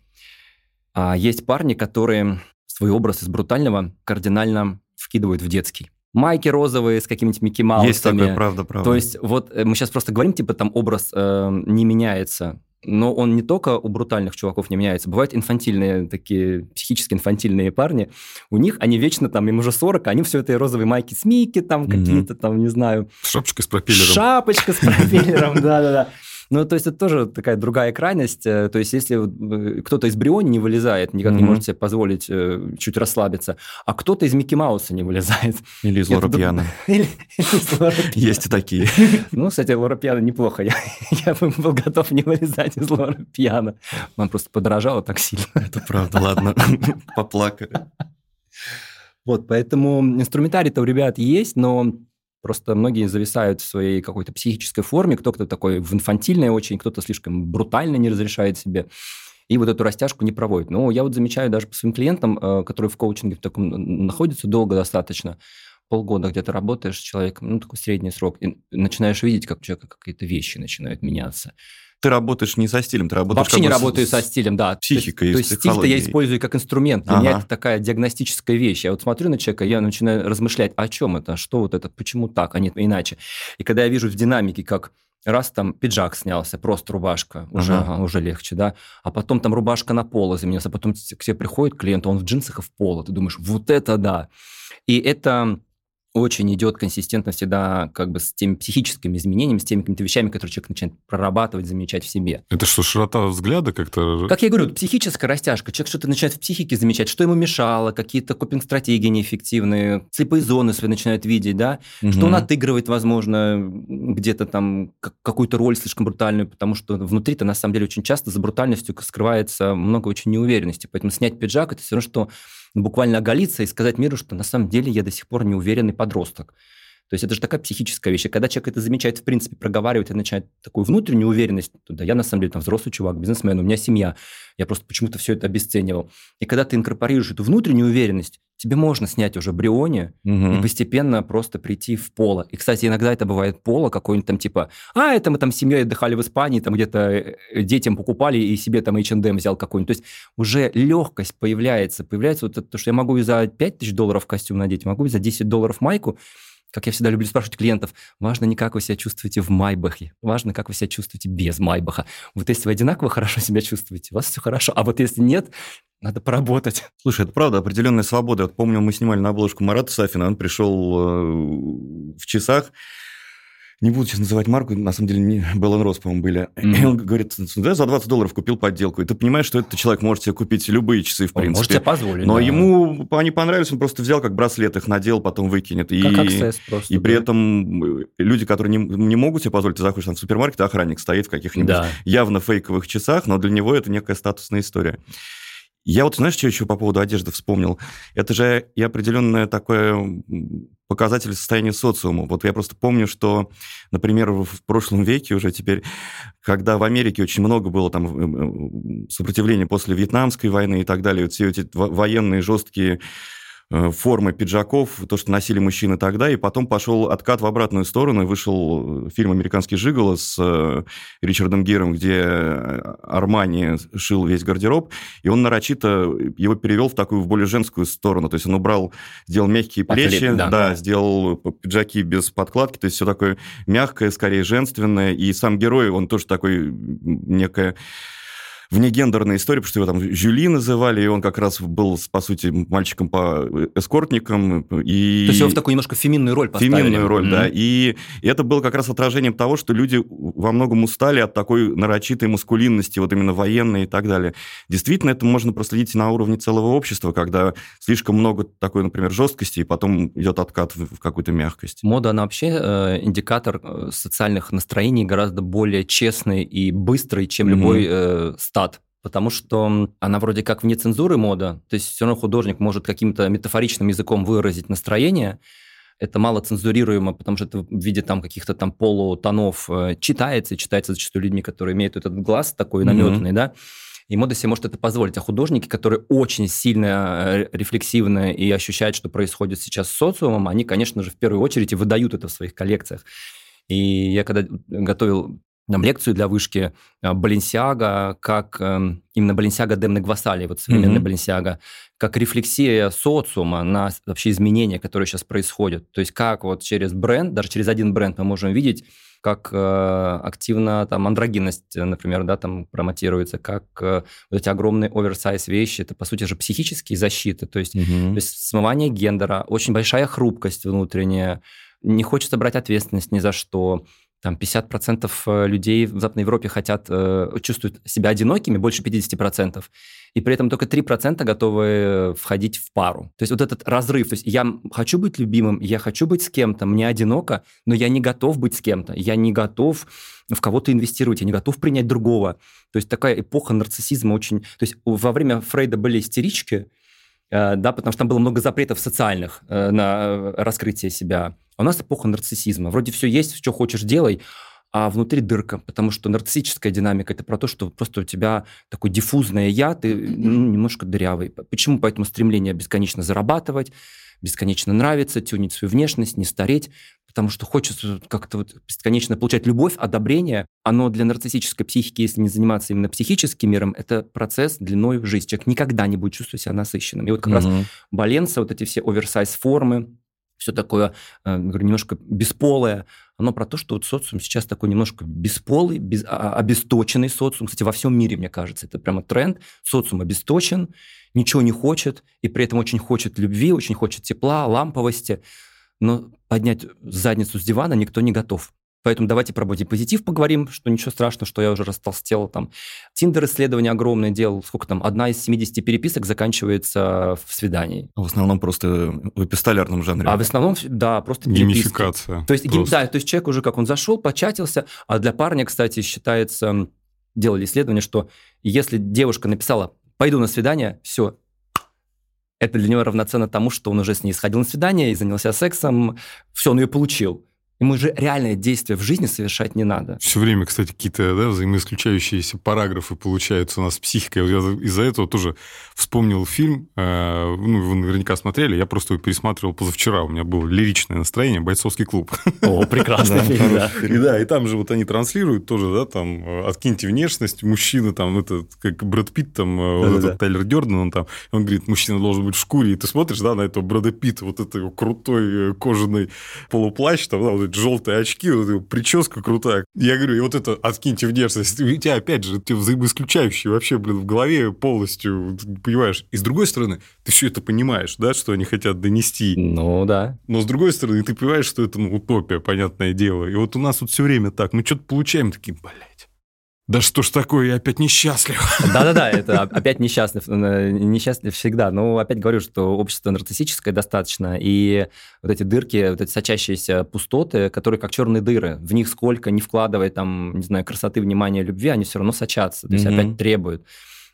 А, есть парни, которые свой образ из брутального кардинально вкидывают в детский. Майки розовые с какими-нибудь Микки Маусами. Есть такое, правда, правда. То есть вот э, мы сейчас просто говорим, типа там образ э, не меняется, но он не только у брутальных чуваков не меняется. Бывают инфантильные такие, психически инфантильные парни. У них, они вечно там, им уже 40, они все это розовые майки с Микки, там mm-hmm. какие-то там, не знаю... Шапочка с пропеллером. Шапочка с пропеллером, да-да-да. Ну, то есть это тоже такая другая крайность. Э, то есть если э, кто-то из Бриони не вылезает, никак mm-hmm. не может себе позволить э, чуть расслабиться, а кто-то из Микки Мауса не вылезает. Или из Лора Пьяна. Есть и такие. Ну, кстати, Лора Пьяна неплохо. Я бы был готов не вылезать из Лора Пьяна. Он просто подорожала так сильно. Это правда, ладно. Поплакали. Вот, поэтому инструментарий-то у ребят есть, но Просто многие зависают в своей какой-то психической форме, кто-то такой в инфантильной очень, кто-то слишком брутально не разрешает себе. И вот эту растяжку не проводит. Но я вот замечаю даже по своим клиентам, э, которые в коучинге в таком находятся долго достаточно, полгода где-то работаешь с человеком, ну, такой средний срок, и начинаешь видеть, как у человека какие-то вещи начинают меняться ты работаешь не со стилем, ты работаешь Вообще не работаю с, со стилем, да. Психикой, То есть, то есть стиль-то я использую как инструмент. Для ага. меня это такая диагностическая вещь. Я вот смотрю на человека, я начинаю размышлять, о чем это, что вот это, почему так, а нет иначе. И когда я вижу в динамике, как раз там пиджак снялся, просто рубашка, уже, ага. уже легче, да, а потом там рубашка на поло заменилась, а потом к тебе приходит клиент, он в джинсах и в поло, ты думаешь, вот это да. И это очень идет консистентно всегда как бы с теми психическими изменениями, с теми какими-то вещами, которые человек начинает прорабатывать, замечать в себе. Это что, широта взгляда как-то? Как я говорю, психическая растяжка. Человек что-то начинает в психике замечать, что ему мешало, какие-то копинг-стратегии неэффективные, слепые зоны свои начинает видеть, да, угу. что он отыгрывает, возможно, где-то там какую-то роль слишком брутальную, потому что внутри-то на самом деле очень часто за брутальностью скрывается много очень неуверенности. Поэтому снять пиджак – это все равно, что буквально оголиться и сказать миру, что на самом деле я до сих пор неуверенный подросток. То есть это же такая психическая вещь. И когда человек это замечает, в принципе, проговаривает и начинает такую внутреннюю уверенность, да, я на самом деле там взрослый чувак, бизнесмен, у меня семья, я просто почему-то все это обесценивал. И когда ты инкорпорируешь эту внутреннюю уверенность, тебе можно снять уже брионе угу. и постепенно просто прийти в поло. И, кстати, иногда это бывает поло какой-нибудь там типа, а, это мы там с семьей отдыхали в Испании, там где-то э, детям покупали и себе там H&M взял какой-нибудь. То есть уже легкость появляется, появляется вот это, то, что я могу и за 5 тысяч долларов костюм надеть, могу и за 10 долларов майку, как я всегда люблю спрашивать клиентов, важно не как вы себя чувствуете в Майбахе, важно, как вы себя чувствуете без Майбаха. Вот если вы одинаково хорошо себя чувствуете, у вас все хорошо, а вот если нет, надо поработать. Слушай, это правда, определенная свобода. Вот помню, мы снимали на обложку Марата Сафина, он пришел э, в часах, не буду сейчас называть марку, на самом деле не Беллон Рос, по-моему, были. Mm-hmm. И он говорит, да, за 20 долларов купил подделку. И ты понимаешь, что этот человек может себе купить любые часы, в он принципе. Может себе позволить. Но да. ему они понравились, он просто взял как браслет, их надел, потом выкинет. И, как аксесс просто. И да. при этом люди, которые не, не могут себе позволить, ты заходишь там в супермаркет, охранник стоит в каких-нибудь да. явно фейковых часах, но для него это некая статусная история. Я вот, знаешь, что еще по поводу одежды вспомнил? Это же и определенное такое показатель состояния социума. Вот я просто помню, что, например, в прошлом веке уже теперь, когда в Америке очень много было там э, э, сопротивления после Вьетнамской войны и так далее, вот все эти военные жесткие формы пиджаков, то, что носили мужчины тогда, и потом пошел откат в обратную сторону, и вышел фильм «Американский жиголо» с э, Ричардом Гиром, где Армани шил весь гардероб, и он нарочито его перевел в такую в более женскую сторону, то есть он убрал, сделал мягкие плечи, Атлет, да, да, сделал пиджаки без подкладки, то есть все такое мягкое, скорее женственное, и сам герой, он тоже такой некое внегендерная история, потому что его там Жюли называли, и он как раз был, по сути, мальчиком по эскортникам. И... То есть его в такую немножко феминную роль поставили. Феминную роль, mm-hmm. да. И, это было как раз отражением того, что люди во многом устали от такой нарочитой маскулинности, вот именно военной и так далее. Действительно, это можно проследить на уровне целого общества, когда слишком много такой, например, жесткости, и потом идет откат в, какую-то мягкость. Мода, она вообще э, индикатор э, социальных настроений гораздо более честный и быстрый, чем mm-hmm. любой э, стат потому что она вроде как вне цензуры мода, то есть все равно художник может каким-то метафоричным языком выразить настроение, это мало цензурируемо, потому что это в виде там каких-то там полутонов э, читается, и читается зачастую людьми, которые имеют этот глаз такой наметанный, mm-hmm. да, и мода себе может это позволить. А художники, которые очень сильно э, рефлексивны и ощущают, что происходит сейчас с социумом, они, конечно же, в первую очередь и выдают это в своих коллекциях. И я когда готовил нам лекцию для вышки Баленсиага, как э, именно Баленсиага Демны Гвасали, вот современный mm-hmm. Баленсиага, как рефлексия социума на вообще изменения, которые сейчас происходят. То есть как вот через бренд, даже через один бренд мы можем видеть, как э, активно там андрогинность, например, да, там промотируется, как э, вот эти огромные оверсайз вещи, это по сути же психические защиты, то есть, mm-hmm. то есть смывание гендера, очень большая хрупкость внутренняя, не хочется брать ответственность ни за что, там 50% э, людей в Западной Европе хотят, э, чувствуют себя одинокими, больше 50%, и при этом только 3% готовы входить в пару. То есть вот этот разрыв, то есть я хочу быть любимым, я хочу быть с кем-то, мне одиноко, но я не готов быть с кем-то, я не готов в кого-то инвестировать, я не готов принять другого. То есть такая эпоха нарциссизма очень... То есть во время Фрейда были истерички, э, да, потому что там было много запретов социальных на раскрытие себя. А у нас эпоха нарциссизма. Вроде все есть, что хочешь делай, а внутри дырка, потому что нарциссическая динамика – это про то, что просто у тебя такое диффузное «я», ты ну, немножко дырявый. Почему? Поэтому стремление бесконечно зарабатывать, бесконечно нравиться, тюнить свою внешность, не стареть, потому что хочется как-то вот бесконечно получать любовь, одобрение. Оно для нарциссической психики, если не заниматься именно психическим миром, это процесс длиной в жизнь. Человек никогда не будет чувствовать себя насыщенным. И вот как угу. раз Баленса, вот эти все оверсайз формы, все такое, э, говорю, немножко бесполое, оно про то, что вот социум сейчас такой немножко бесполый, без, а, обесточенный социум. Кстати, во всем мире, мне кажется, это прямо тренд. Социум обесточен, ничего не хочет, и при этом очень хочет любви, очень хочет тепла, ламповости. Но поднять задницу с дивана никто не готов. Поэтому давайте про бодипозитив поговорим, что ничего страшного, что я уже растолстел. Там Тиндер исследование огромное делал. Сколько там? Одна из 70 переписок заканчивается в свидании. В основном просто в эпистолярном жанре. А в основном, да, просто Геймификация. То есть, просто. да, то есть человек уже как он зашел, початился. А для парня, кстати, считается, делали исследование, что если девушка написала «пойду на свидание», все, это для него равноценно тому, что он уже с ней сходил на свидание и занялся сексом, все, он ее получил. Ему же реальное действие в жизни совершать не надо. Все время, кстати, какие-то да, взаимоисключающиеся параграфы получаются у нас с психикой. Я из-за этого тоже вспомнил фильм, э, ну, вы наверняка смотрели, я просто его пересматривал позавчера, у меня было лиричное настроение, «Бойцовский клуб». О, прекрасный фильм, да. И да, и там же вот они транслируют тоже, да, там, э, откиньте внешность, мужчина там, это, как Брэд Питт, там, э, вот этот Тайлер Дёрден, он там, он говорит, мужчина должен быть в шкуре, и ты смотришь, да, на этого Брэда Питта, вот это крутой кожаный полуплащ, там, да, вот эти желтые очки, вот прическа крутая. Я говорю, и вот это откиньте внешность. У тебя, опять же, ты взаимоисключающий вообще, блин, в голове полностью, понимаешь. И с другой стороны, ты все это понимаешь, да, что они хотят донести. Ну, да. Но с другой стороны, ты понимаешь, что это ну, утопия, понятное дело. И вот у нас вот все время так, мы что-то получаем, такие, блядь. Да что ж такое, я опять несчастлив. Да-да-да, это опять несчастлив, э, несчастлив всегда. Но опять говорю, что общество нарциссическое достаточно, и вот эти дырки, вот эти сочащиеся пустоты, которые как черные дыры, в них сколько не вкладывая там, не знаю, красоты, внимания, любви, они все равно сочатся, то есть mm-hmm. опять требуют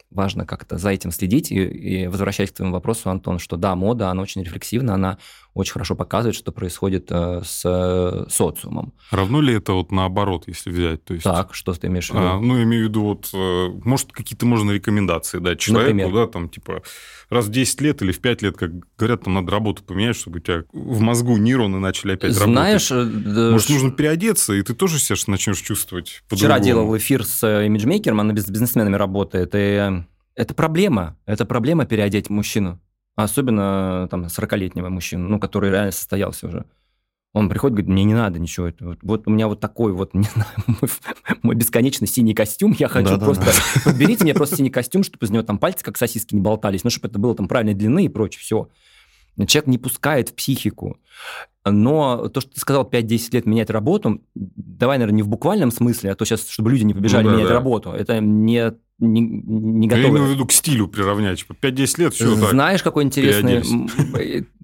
важно как-то за этим следить. И, и возвращаясь к твоему вопросу, Антон, что да, мода, она очень рефлексивна, она очень хорошо показывает, что происходит э, с э, социумом. Равно ли это вот наоборот, если взять? То есть, так, что ты имеешь в виду? А, ну, имею в виду, вот, э, может, какие-то можно рекомендации дать человеку, Например? да, там, типа, раз в 10 лет или в 5 лет, как говорят, там надо работу поменять, чтобы у тебя в мозгу нейроны начали опять Знаешь, работать. Знаешь... Может, нужно переодеться, и ты тоже себя начнешь чувствовать Вчера делал эфир с имиджмейкером, она с бизнесменами работает, и это проблема. Это проблема переодеть мужчину. Особенно там 40-летнего мужчину, ну, который реально состоялся уже. Он приходит, говорит, мне не надо ничего. Это вот, вот у меня вот такой вот, не знаю, мой, мой бесконечный синий костюм. Я хочу да, просто... Да, да. Подберите мне просто синий костюм, чтобы из него там пальцы как сосиски не болтались, ну, чтобы это было там правильной длины и прочее. Все. Человек не пускает в психику. Но то, что ты сказал, 5-10 лет менять работу, давай, наверное, не в буквальном смысле, а то сейчас, чтобы люди не побежали ну, да, менять да. работу, это не не, не готовы. Я имею в виду к стилю приравнять. Типа 5-10 лет, все Знаешь, какой интересный...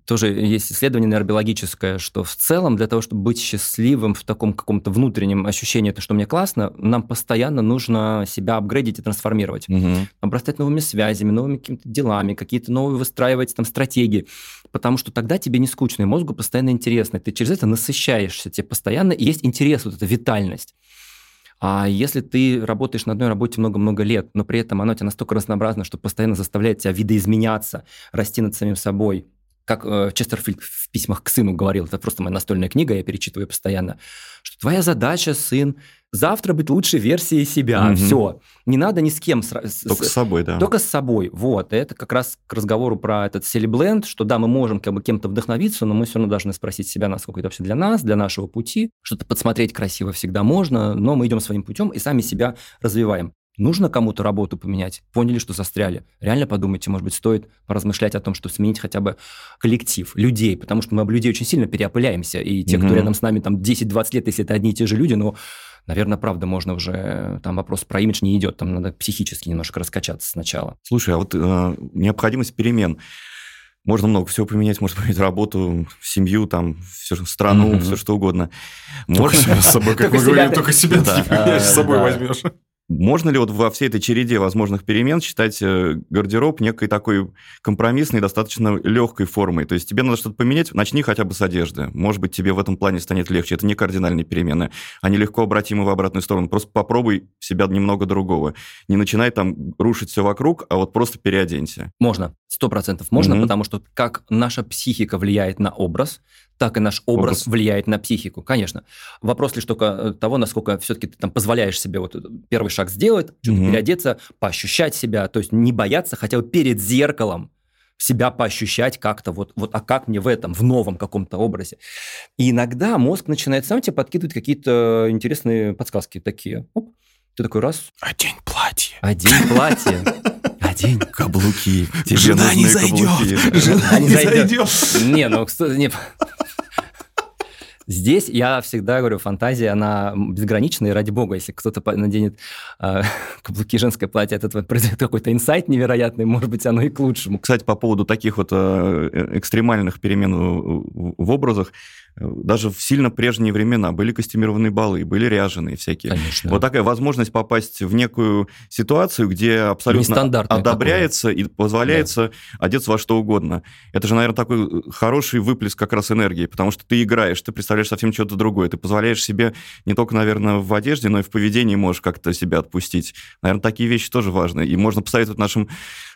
Тоже есть исследование нейробиологическое, что в целом для того, чтобы быть счастливым в таком каком-то внутреннем ощущении, то, что мне классно, нам постоянно нужно себя апгрейдить и трансформировать. Угу. Обрастать новыми связями, новыми какими-то делами, какие-то новые выстраивать там стратегии. Потому что тогда тебе не скучно, и мозгу постоянно интересно. Ты через это насыщаешься, тебе постоянно есть интерес, вот эта витальность. А если ты работаешь на одной работе много-много лет, но при этом она у тебя настолько разнообразна, что постоянно заставляет тебя видоизменяться, расти над самим собой, как э, Честерфильд в письмах к сыну говорил, это просто моя настольная книга, я перечитываю постоянно, что твоя задача, сын, завтра быть лучшей версией себя. Угу. Все. Не надо ни с кем. Только с, с собой, да. Только с собой. Вот. Это как раз к разговору про этот селебленд, что да, мы можем как бы кем-то вдохновиться, но мы все равно должны спросить себя, насколько это вообще для нас, для нашего пути. Что-то подсмотреть красиво всегда можно, но мы идем своим путем и сами себя развиваем. Нужно кому-то работу поменять? Поняли, что застряли? Реально подумайте, может быть, стоит поразмышлять о том, что сменить хотя бы коллектив, людей, потому что мы об людей очень сильно переопыляемся, и те, mm-hmm. кто рядом с нами там 10-20 лет, если это одни и те же люди, но наверное, правда, можно уже, там вопрос про имидж не идет, там надо психически немножко раскачаться сначала. Слушай, а вот э, необходимость перемен, можно много всего поменять, можно поменять работу, семью, там, все, страну, mm-hmm. все что угодно. Можно себя с собой, как мы говорим, только себя ты с собой возьмешь. Можно ли вот во всей этой череде возможных перемен считать э, гардероб некой такой компромиссной, достаточно легкой формой? То есть тебе надо что-то поменять, начни хотя бы с одежды. Может быть, тебе в этом плане станет легче. Это не кардинальные перемены. Они легко обратимы в обратную сторону. Просто попробуй себя немного другого. Не начинай там рушить все вокруг, а вот просто переоденься. Можно. Сто процентов можно, mm-hmm. потому что как наша психика влияет на образ, так и наш образ, образ влияет на психику, конечно. Вопрос лишь только э, того, насколько все-таки ты там позволяешь себе вот первый шаг сделать, что-то угу. переодеться, поощущать себя, то есть не бояться хотя бы перед зеркалом себя поощущать как-то, вот, вот, а как мне в этом, в новом каком-то образе. И иногда мозг начинает сам тебе подкидывать какие-то интересные подсказки такие. Оп, ты такой раз. Одень платье. Одень платье. Одень. Каблуки. Тебе Жена не зайдет. Жена не зайдет. Не, ну, не, Здесь я всегда говорю, фантазия, она безгранична, и ради бога, если кто-то наденет э, каблуки женское платье, от этого произойдет какой-то инсайт невероятный, может быть, оно и к лучшему. Кстати, по поводу таких вот э, экстремальных перемен в, в образах, даже в сильно прежние времена были костюмированные балы, были ряженые всякие. Конечно. Вот такая возможность попасть в некую ситуацию, где абсолютно одобряется и позволяется да. одеться во что угодно. Это же, наверное, такой э, хороший выплеск как раз энергии, потому что ты играешь, ты представляешь совсем что-то другое. Ты позволяешь себе не только, наверное, в одежде, но и в поведении можешь как-то себя отпустить. Наверное, такие вещи тоже важны. И можно посоветовать нашим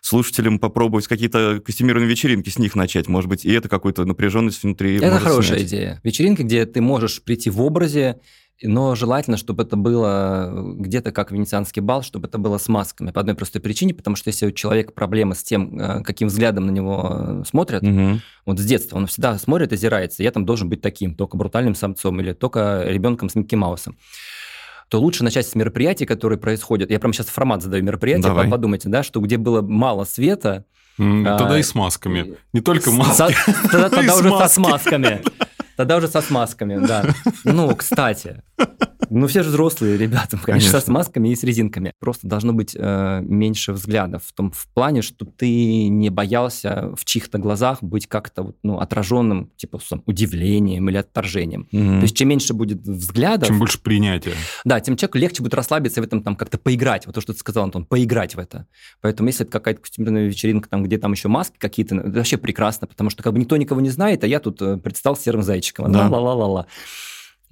слушателям попробовать какие-то костюмированные вечеринки с них начать. Может быть, и это какую-то напряженность внутри. Это хорошая снять. идея. Вечеринка, где ты можешь прийти в образе, но желательно, чтобы это было где-то как венецианский бал, чтобы это было с масками. По одной простой причине, потому что если у человека проблемы с тем, э, каким взглядом на него смотрят, угу. вот с детства он всегда смотрит, озирается, я там должен быть таким, только брутальным самцом или только ребенком с Микки Маусом то лучше начать с мероприятий, которые происходят. Я прямо сейчас формат задаю мероприятия, подумайте, да, что где было мало света. Тогда а, и с масками. Не только маски. Тогда уже с масками. Тогда уже со смазками, да. Ну, кстати, ну все же взрослые ребята, конечно, конечно. с масками и с резинками. Просто должно быть э, меньше взглядов в том в плане, что ты не боялся в чьих-то глазах быть как-то вот, ну, отраженным, типа, с удивлением или отторжением. Угу. То есть чем меньше будет взглядов... Чем больше принятия. Да, тем человеку легче будет расслабиться в этом там как-то поиграть. Вот то, что ты сказал, Антон, поиграть в это. Поэтому если это какая-то костюмированная вечеринка, там, где там еще маски какие-то, это вообще прекрасно, потому что как бы никто никого не знает, а я тут э, предстал серым зайчиком. Да. Ла-ла-ла-ла.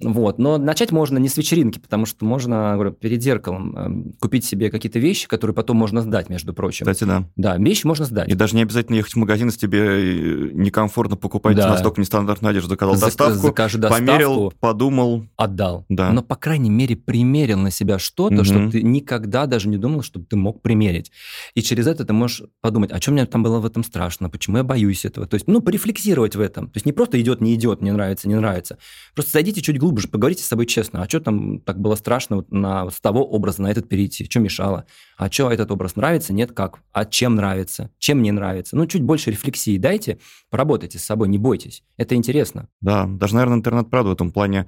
Вот. Но начать можно не с вечеринки, потому что можно говорю, перед зеркалом э, купить себе какие-то вещи, которые потом можно сдать, между прочим. Кстати, да. Да, вещи можно сдать. И даже не обязательно ехать в магазин, если тебе э, некомфортно покупать да. настолько нестандартную одежду. Заказал Зак- доставку, закажи доставку, померил, подумал. Отдал. Да. Но, по крайней мере, примерил на себя что-то, угу. что ты никогда даже не думал, что ты мог примерить. И через это ты можешь подумать, а что мне там было в этом страшно, почему я боюсь этого. То есть, ну, порефлексировать в этом. То есть не просто идет, не идет, не нравится, не нравится. Просто зайдите чуть глубже, поговорите с собой честно, а что там так было страшно вот на, с того образа на этот перейти, что мешало, а что этот образ нравится, нет, как, а чем нравится, чем не нравится. Ну, чуть больше рефлексии дайте, поработайте с собой, не бойтесь, это интересно. Да, даже, наверное, интернет-правда в этом плане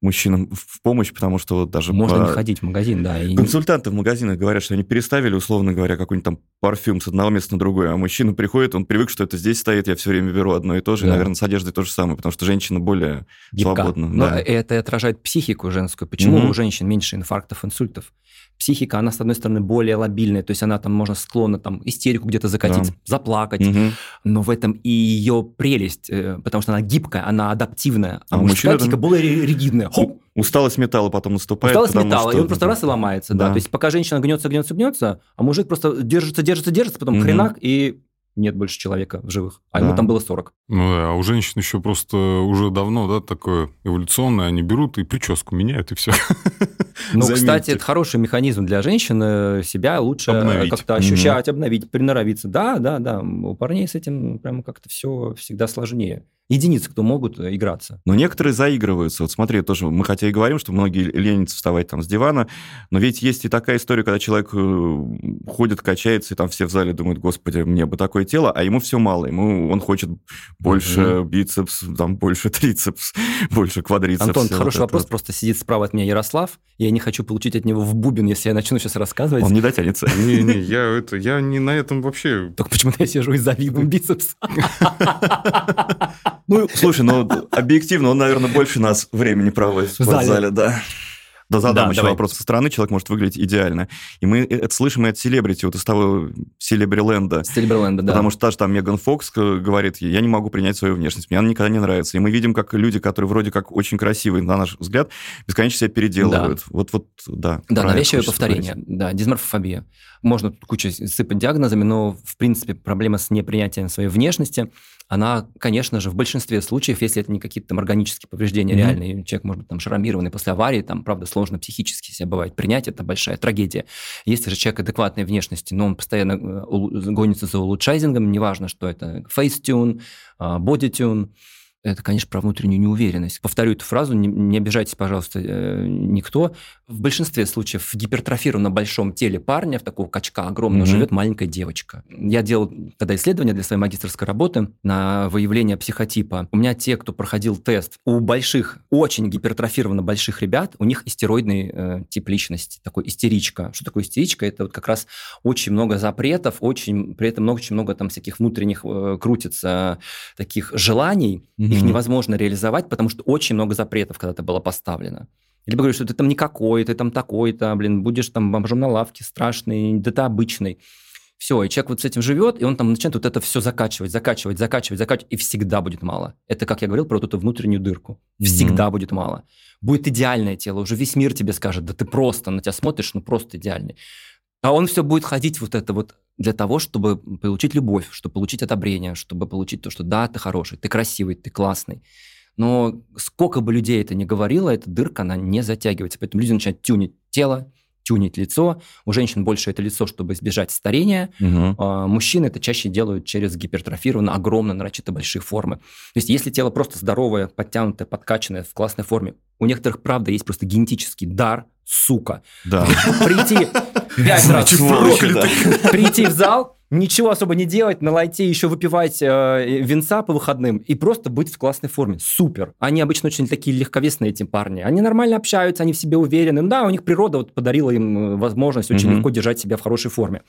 мужчинам в помощь, потому что вот даже... Можно по... не ходить в магазин, да. И... Консультанты в магазинах говорят, что они переставили, условно говоря, какой-нибудь там парфюм с одного места на другое, а мужчина приходит, он привык, что это здесь стоит, я все время беру одно и то же, да. и, наверное, с одеждой то же самое, потому что женщина более Гибка. свободна. Но да. это отражает психику женскую. Почему угу. у женщин меньше инфарктов, инсультов? Психика, она, с одной стороны, более лобильная, то есть она там, можно склонна там истерику где-то закатить, да. заплакать, угу. но в этом и ее прелесть, э, потому что она гибкая, она адаптивная, а, а мужская психика там... более ригидная. Хоп! Усталость металла потом наступает. Усталость металла, что... и он просто раз и ломается, да. да. То есть пока женщина гнется, гнется, гнется, а мужик просто держится, держится, держится, потом угу. хренак, и нет больше человека в живых, а да. ему там было 40. Ну да, а у женщин еще просто уже давно, да, такое эволюционное, они берут и прическу меняют, и все. Ну, кстати, это хороший механизм для женщины себя лучше как-то ощущать, обновить, приноровиться. Да, да, да, у парней с этим прямо как-то все всегда сложнее единицы, кто могут э, играться. Но некоторые заигрываются. Вот смотри, тоже мы хотя и говорим, что многие ленятся вставать там с дивана, но ведь есть и такая история, когда человек э, ходит, качается, и там все в зале думают, господи, мне бы такое тело, а ему все мало, ему он хочет больше mm-hmm. бицепс, там больше трицепс, больше квадрицепс. Антон, хороший вопрос, вот. просто сидит справа от меня Ярослав, я не хочу получить от него в бубен, если я начну сейчас рассказывать. Он не дотянется. Не-не, я это, я не на этом вообще... Только почему-то я сижу и завидую бицепс. Ну, слушай, ну, объективно, он, наверное, больше нас времени проводит в спортзале, да. Да, задам да, еще давай. вопрос. Со стороны человек может выглядеть идеально. И мы это слышим и от селебрити, вот из того Селебриленда. Селебриленда, да. Потому что даже там Меган Фокс говорит, я не могу принять свою внешность, мне она никогда не нравится. И мы видим, как люди, которые вроде как очень красивые, на наш взгляд, бесконечно себя переделывают. Да. Вот, вот, да. Да, навязчивое повторение. Говорить. Да, дисморфофобия. Можно тут кучу сыпать диагнозами, но, в принципе, проблема с непринятием своей внешности – она, конечно же, в большинстве случаев, если это не какие-то там органические повреждения mm-hmm. реальные, человек может быть там шрамированный после аварии, там, правда, сложно психически себя бывает принять, это большая трагедия. Если же человек адекватной внешности, но он постоянно э, гонится за улучшайзингом, неважно, что это, фейстюн, бодитюн, это, конечно, про внутреннюю неуверенность. Повторю эту фразу, не, не обижайтесь, пожалуйста, э, никто. В большинстве случаев в гипертрофированном большом теле парня, в такого качка огромного, mm-hmm. живет маленькая девочка. Я делал тогда исследование для своей магистрской работы на выявление психотипа. У меня те, кто проходил тест, у больших, очень гипертрофированно больших ребят, у них истероидный э, тип личности, такой истеричка. Что такое истеричка? Это вот как раз очень много запретов, очень, при этом много, очень много там всяких внутренних э, крутится таких желаний, mm-hmm их невозможно реализовать, потому что очень много запретов когда-то было поставлено. Либо говорю, что ты там никакой, ты там такой-то, блин, будешь там бомжом на лавке, страшный, да ты обычный. Все, и человек вот с этим живет, и он там начинает вот это все закачивать, закачивать, закачивать, закачивать, и всегда будет мало. Это, как я говорил, про вот эту внутреннюю дырку. Всегда mm-hmm. будет мало. Будет идеальное тело, уже весь мир тебе скажет, да ты просто на тебя смотришь, ну просто идеальный. А он все будет ходить вот это вот для того, чтобы получить любовь, чтобы получить одобрение, чтобы получить то, что да, ты хороший, ты красивый, ты классный. Но сколько бы людей это ни говорило, эта дырка, она не затягивается. Поэтому люди начинают тюнить тело, тюнить лицо. У женщин больше это лицо, чтобы избежать старения. Угу. А, мужчины это чаще делают через гипертрофированные, огромно, нарочито большие формы. То есть если тело просто здоровое, подтянутое, подкачанное, в классной форме, у некоторых, правда, есть просто генетический дар, сука. Да. Прийти пять раз прийти в зал, ничего особо не делать, на лайте еще выпивать э, винца по выходным и просто быть в классной форме. Супер. Они обычно очень такие легковесные, эти парни. Они нормально общаются, они в себе уверены. Ну да, у них природа вот подарила им э, возможность очень mm-hmm. легко держать себя в хорошей форме.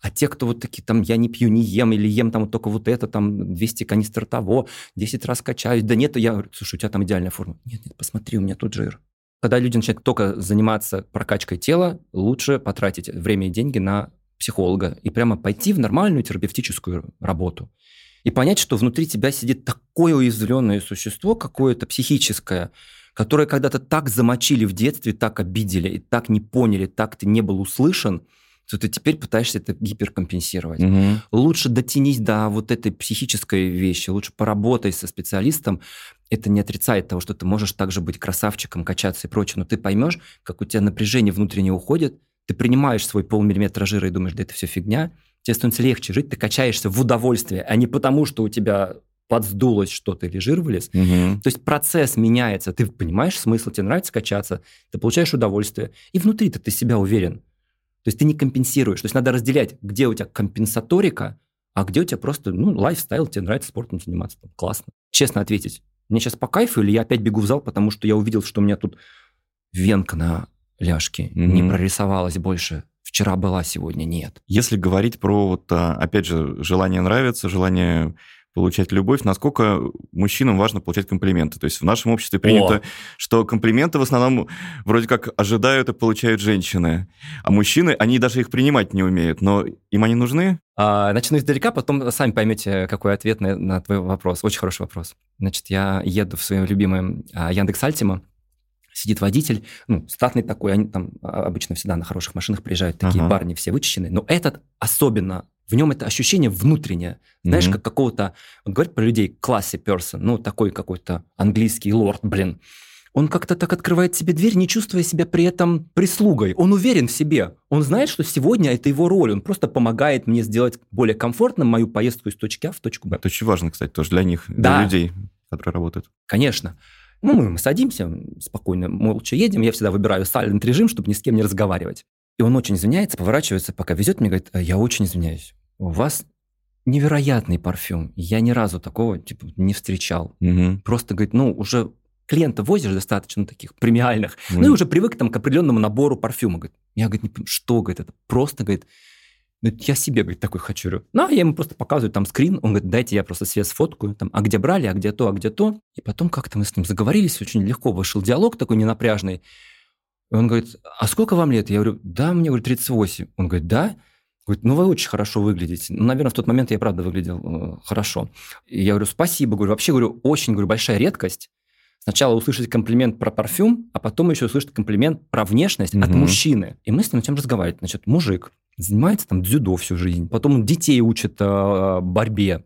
А те, кто вот такие, там, я не пью, не ем, или ем там вот только вот это, там, 200 канистр того, 10 раз качаюсь, да нет, я слушай, у тебя там идеальная форма. Нет, нет, посмотри, у меня тут жир. Когда люди начинают только заниматься прокачкой тела, лучше потратить время и деньги на психолога и прямо пойти в нормальную терапевтическую работу. И понять, что внутри тебя сидит такое уязвленное существо, какое-то психическое, которое когда-то так замочили в детстве, так обидели, и так не поняли, так ты не был услышан, что ты теперь пытаешься это гиперкомпенсировать. Угу. Лучше дотянись до вот этой психической вещи, лучше поработай со специалистом. Это не отрицает того, что ты можешь также быть красавчиком, качаться и прочее, но ты поймешь, как у тебя напряжение внутреннее уходит, ты принимаешь свой полмиллиметра жира и думаешь, да это все фигня, тебе становится легче жить, ты качаешься в удовольствие, а не потому, что у тебя подсдулось что-то или жир вылез. Угу. То есть процесс меняется, ты понимаешь смысл, тебе нравится качаться, ты получаешь удовольствие, и внутри-то ты себя уверен. То есть ты не компенсируешь. То есть надо разделять, где у тебя компенсаторика, а где у тебя просто, ну, лайфстайл, тебе нравится спортом заниматься. Там, классно. Честно ответить, мне сейчас по кайфу или я опять бегу в зал, потому что я увидел, что у меня тут венка на ляжки, mm-hmm. не прорисовалась больше. Вчера была, сегодня нет. Если говорить про, вот, а, опять же, желание нравиться, желание получать любовь, насколько мужчинам важно получать комплименты. То есть в нашем обществе принято, О. что комплименты в основном вроде как ожидают и получают женщины, а мужчины, они даже их принимать не умеют, но им они нужны? А, начну издалека, потом сами поймете, какой ответ на, на твой вопрос. Очень хороший вопрос. Значит, я еду в своем любимом а, Яндекс Альтима, сидит водитель, ну, статный такой, они там а, обычно всегда на хороших машинах приезжают, такие ага. парни все вычищенные, но этот особенно, в нем это ощущение внутреннее, знаешь, mm как какого-то, он говорит про людей, классе person, ну, такой какой-то английский лорд, блин, он как-то так открывает себе дверь, не чувствуя себя при этом прислугой. Он уверен в себе. Он знает, что сегодня это его роль. Он просто помогает мне сделать более комфортно мою поездку из точки А в точку Б. Это очень важно, кстати, тоже для них, да. для людей, которые работают. Конечно. Ну, мы садимся, спокойно, молча едем. Я всегда выбираю silent режим, чтобы ни с кем не разговаривать. И он очень извиняется, поворачивается, пока везет мне, говорит, «Э, я очень извиняюсь. У вас невероятный парфюм. Я ни разу такого типа не встречал. Угу. Просто, говорит, ну, уже клиента возишь достаточно таких премиальных, угу. ну и уже привык там к определенному набору парфюма. Говорит, я, говорит, не понимаю, что, говорит, это просто, говорит, ну, я себе, говорит, такой хочу. Ну, а я ему просто показываю там скрин, он говорит, дайте я просто свет сфоткаю, там, а где брали, а где то, а где то. И потом как-то мы с ним заговорились, очень легко вышел диалог такой ненапряжный. И он говорит, а сколько вам лет? Я говорю, да, мне, говорит, 38. Он говорит, да? Говорит, ну вы очень хорошо выглядите. Ну, наверное, в тот момент я правда выглядел э, хорошо. И я говорю, спасибо. Говорю, вообще, говорю, очень, говорю, большая редкость. Сначала услышать комплимент про парфюм, а потом еще услышать комплимент про внешность угу. от мужчины. И мы с ним начнем разговаривать. Значит, мужик, занимается там дзюдо всю жизнь, потом детей учит э, борьбе.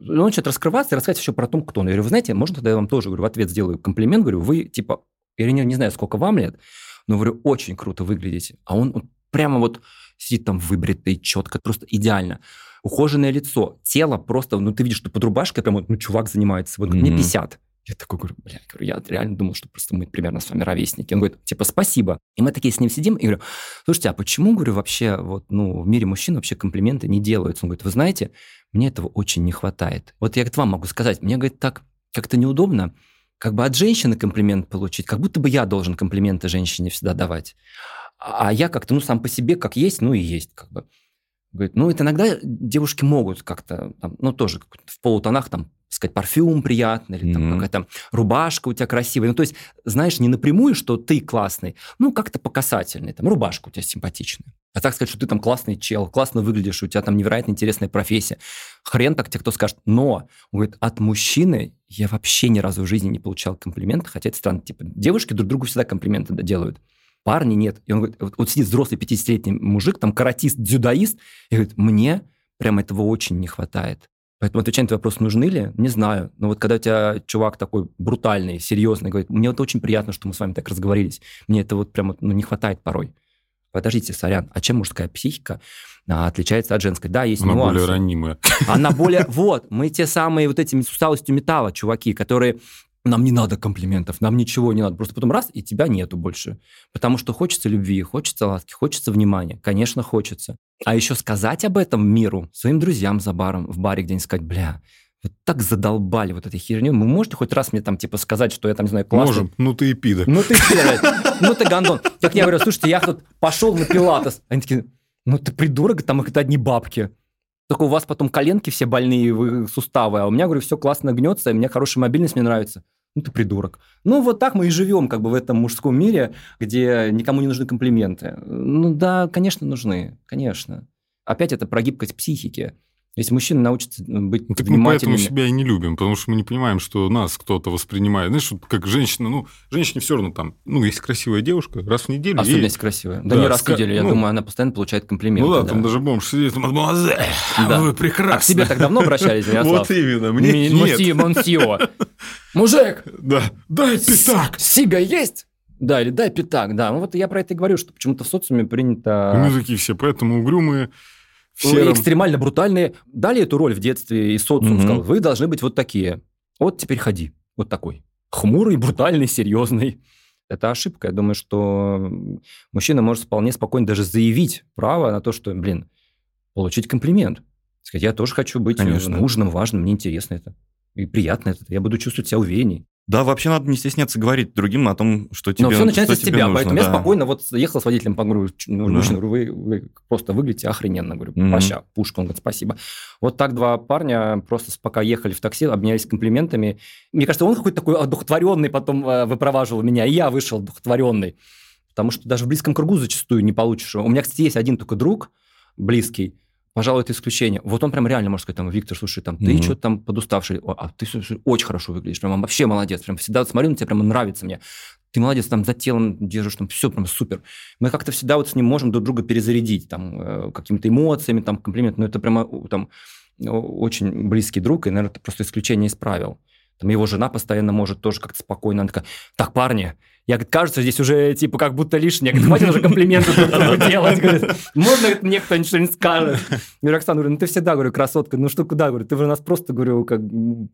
Он начинает раскрываться и рассказать еще про то, кто он. Я говорю, вы знаете, можно тогда я вам тоже говорю, в ответ сделаю комплимент, говорю, вы типа, я не, не знаю, сколько вам лет, но говорю, очень круто выглядите. А он, он прямо вот сидит там выбритый, четко, просто идеально. Ухоженное лицо, тело просто, ну ты видишь, что под рубашкой прямо, ну чувак занимается, вот mm-hmm. мне 50. Я такой говорю, бля, говорю, я реально думал, что просто мы примерно с вами ровесники. Он говорит, типа, спасибо. И мы такие с ним сидим и говорю, слушайте, а почему, говорю, вообще вот, ну, в мире мужчин вообще комплименты не делаются? Он говорит, вы знаете, мне этого очень не хватает. Вот я, говорит, вам могу сказать, мне, говорит, так как-то неудобно, как бы от женщины комплимент получить, как будто бы я должен комплименты женщине всегда давать. А я как-то, ну, сам по себе, как есть, ну и есть, как бы. Говорит, ну, это иногда девушки могут как-то, там, ну, тоже в полутонах там сказать, парфюм приятный, или там mm-hmm. какая-то рубашка у тебя красивая. Ну, то есть, знаешь, не напрямую, что ты классный, ну, как-то по касательной, там, рубашка у тебя симпатичная. А так сказать, что ты там классный чел, классно выглядишь, у тебя там невероятно интересная профессия. Хрен так те, кто скажет. Но, он говорит, от мужчины я вообще ни разу в жизни не получал комплимента, хотя это странно. Типа, девушки друг другу всегда комплименты делают. Парни нет. И он говорит, вот, вот сидит взрослый 50-летний мужик, там каратист, дзюдоист, и говорит, мне прям этого очень не хватает. Поэтому отвечая на этот вопрос, нужны ли, не знаю. Но вот когда у тебя чувак такой брутальный, серьезный, говорит, мне вот очень приятно, что мы с вами так разговорились. Мне это вот прям ну, не хватает порой. Подождите, сорян, а чем мужская психика а, отличается от женской? Да, есть Она нюансы. более ранимая. Она более... Вот, мы те самые вот этими с усталостью металла, чуваки, которые нам не надо комплиментов, нам ничего не надо. Просто потом раз, и тебя нету больше. Потому что хочется любви, хочется ласки, хочется внимания. Конечно, хочется. А еще сказать об этом миру, своим друзьям за баром, в баре где-нибудь сказать, бля, вот так задолбали вот этой херню. Вы можете хоть раз мне там, типа, сказать, что я там, не знаю, классный? Можем. Ну ты и пидор. Ну ты пидор. Ну ты гандон. Так я говорю, слушайте, я тут пошел на пилатес. Они такие, ну ты придурок, там их это одни бабки. Только у вас потом коленки все больные, вы суставы, а у меня, говорю, все классно гнется, и мне хорошая мобильность, мне нравится. Ну ты придурок. Ну вот так мы и живем как бы в этом мужском мире, где никому не нужны комплименты. Ну да, конечно, нужны, конечно. Опять это про гибкость психики. Если мужчина научится быть Ну, так мы поэтому себя и не любим, потому что мы не понимаем, что нас кто-то воспринимает. Знаешь, вот как женщина, ну, женщине все равно там, ну, есть красивая девушка, раз в неделю. Особенно ей- если красивая. Да, Да, не раз в неделю, я ну, думаю, она постоянно получает комплименты. Ну да, там даже бомж сидит, мадемуазель, Да. вы А к прекрасны. тебе так давно обращались, Ярослав? Вот именно, мне нет. Монсье. Мужик, Да, дай пятак. сига есть? Да, или дай пятак, да. Ну вот я про это и говорю, что почему-то в социуме принято... Мы такие все, поэтому угрюмые, Ну, сером. экстремально брутальные. Дали эту роль в детстве, и социум Мгм. сказал, вы должны быть вот такие. Вот теперь ходи, вот такой. Хмурый, брутальный, серьезный. Это ошибка. Я думаю, что мужчина может вполне спокойно даже заявить право на то, что, блин, получить комплимент. Сказать, я тоже хочу быть Конечно. нужным, важным, мне интересно это. И приятно это. Я буду чувствовать себя уверенней. Да, вообще надо не стесняться говорить другим о том, что тебе Но все начинается с тебя, нужно, поэтому я да. спокойно вот ехал с водителем, говорю, «Ч- ну, Да. мужчина, говорю, вы, вы просто выглядите охрененно, говорю, Мгм. поща, пушка, он говорит, спасибо. Вот так два парня просто пока ехали в такси, обменялись комплиментами. Мне кажется, он какой-то такой одухотворенный потом э, выпроваживал меня, и я вышел одухотворенный. Потому что даже в близком кругу зачастую не получишь. У меня, кстати, есть один только друг близкий, пожалуй, это исключение. Вот он прям реально может сказать, там, Виктор, слушай, там, ты Мгм. что-то там подуставший, а ты слушай, очень хорошо выглядишь, прям вообще молодец, прям всегда смотрю на тебя, прям нравится мне. Ты молодец, там за телом держишь, там все прям супер. Мы как-то всегда вот с ним можем друг друга перезарядить, там, э, какими-то эмоциями, там, комплиментами. Но это прямо там очень близкий друг, и, наверное, это просто исключение из правил. Там его жена постоянно может тоже как-то спокойно, она такая, так, парни, я, говорит, кажется, здесь уже, типа, как будто лишнее. Говорит, хватит уже комплименты друг другу делать. Говорит, можно говорит, мне кто-нибудь что-нибудь скажет? Я говорю, Оксана, говорю, ну ты всегда, говорю, красотка, ну что, куда, говорю, ты у нас просто, говорю, как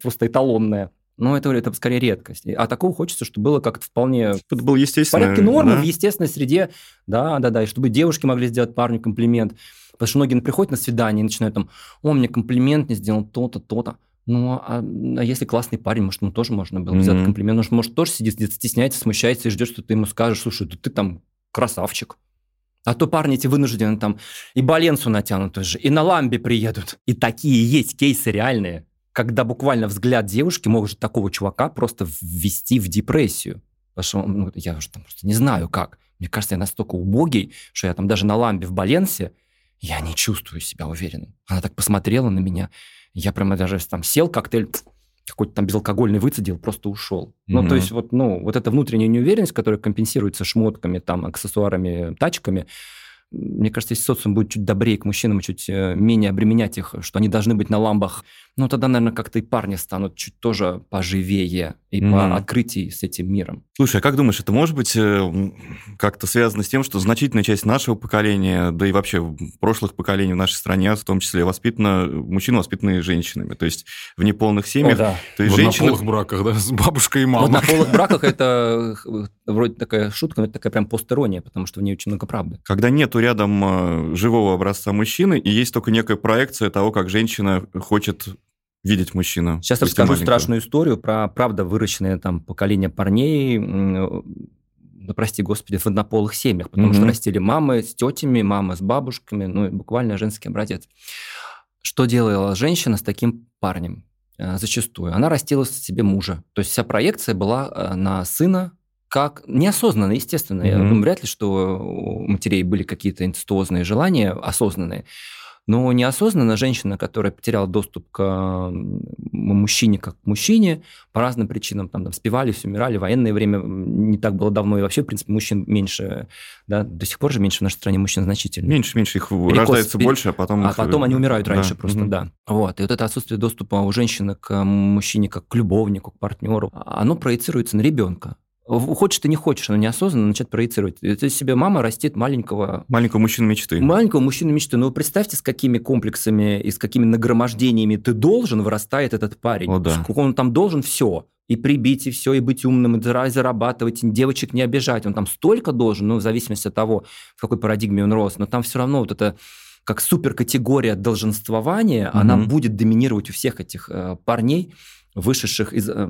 просто эталонная. Ну, это, говорю, это скорее редкость. А такого хочется, чтобы было как-то вполне Это было в естественно. порядке нормы, да? в естественной среде. Да, да, да. И чтобы девушки могли сделать парню комплимент. Потому что многие приходят на свидание и начинают там, о, мне комплимент не сделал то-то, то-то. Ну, а, а если классный парень, может, ему тоже можно было бы сделать Мгм. комплимент. Может, может, тоже сидит, где-то стесняется, смущается и ждет, что ты ему скажешь, слушай, да ты там красавчик. А то парни эти вынуждены там и Баленсу натянут тоже, и на ламбе приедут. И такие есть кейсы реальные, когда буквально взгляд девушки может такого чувака просто ввести в депрессию. Потому что он, ну, я уже там просто не знаю как. Мне кажется, я настолько убогий, что я там даже на ламбе в Баленсе, я не чувствую себя уверенным. Она так посмотрела на меня, я прямо даже там сел, коктейль какой-то там безалкогольный выцедил, просто ушел. Ну, Мгм. то есть вот, ну, вот эта внутренняя неуверенность, которая компенсируется шмотками, там, аксессуарами, тачками, мне кажется, если социум будет чуть добрее к мужчинам, чуть э, менее обременять их, что они должны быть на ламбах, ну, тогда, наверное, как-то и парни станут чуть тоже поживее и Мгм. по открытии с этим миром. Слушай, а как думаешь, это может быть э, как-то связано с тем, что значительная часть нашего поколения, да и вообще прошлых поколений в нашей стране, в том числе воспитана, мужчины воспитанные женщинами, то есть в неполных семьях. да. То есть В женщины... однополых браках, да, с бабушкой и мамой. на полых браках это э, вроде такая шутка, но это такая прям постерония, потому что в ней очень много правды. Когда нету рядом э, живого образца мужчины, и есть только некая проекция того, как женщина хочет видеть мужчину. Сейчас расскажу маленького. страшную историю про, правда, выращенное там поколение парней, да прости господи, в однополых семьях, потому что Мгм. растили мамы с тетями, мамы с бабушками, ну, и буквально женский образец. Что делала женщина с таким парнем? Э, Зачастую. Она растила себе мужа. То есть вся проекция была на сына, как неосознанно, естественно. Я Мгм. думаю, вряд ли, что у матерей были какие-то инцестуозные желания осознанные. Но неосознанно женщина, которая потеряла доступ к мужчине как к мужчине, по разным причинам, там, там спивались, умирали, военное время не так было давно, и вообще, в принципе, мужчин меньше, да, до сих пор же меньше в нашей стране мужчин значительно. Меньше, меньше их Перекос, рождается больше, а потом... А их... потом они умирают раньше да. просто, mm-hmm. да. Вот, и вот это отсутствие доступа у женщины к мужчине как к любовнику, к партнеру, оно проецируется на ребенка. Хочешь ты не хочешь, но неосознанно начать проецировать. Это себе мама растит маленького... Маленького мужчину мечты. Маленького мужчину мечты. Ну, представьте, с какими комплексами и с какими нагромождениями ты должен вырастает этот парень. О, да. Он там должен все. И прибить, и все, и быть умным, и зарабатывать, и девочек не обижать. Он там столько должен, ну, в зависимости от того, в какой парадигме он рос. Но там все равно вот это как суперкатегория долженствования, mm-hmm. она будет доминировать у всех этих э, парней, вышедших из э,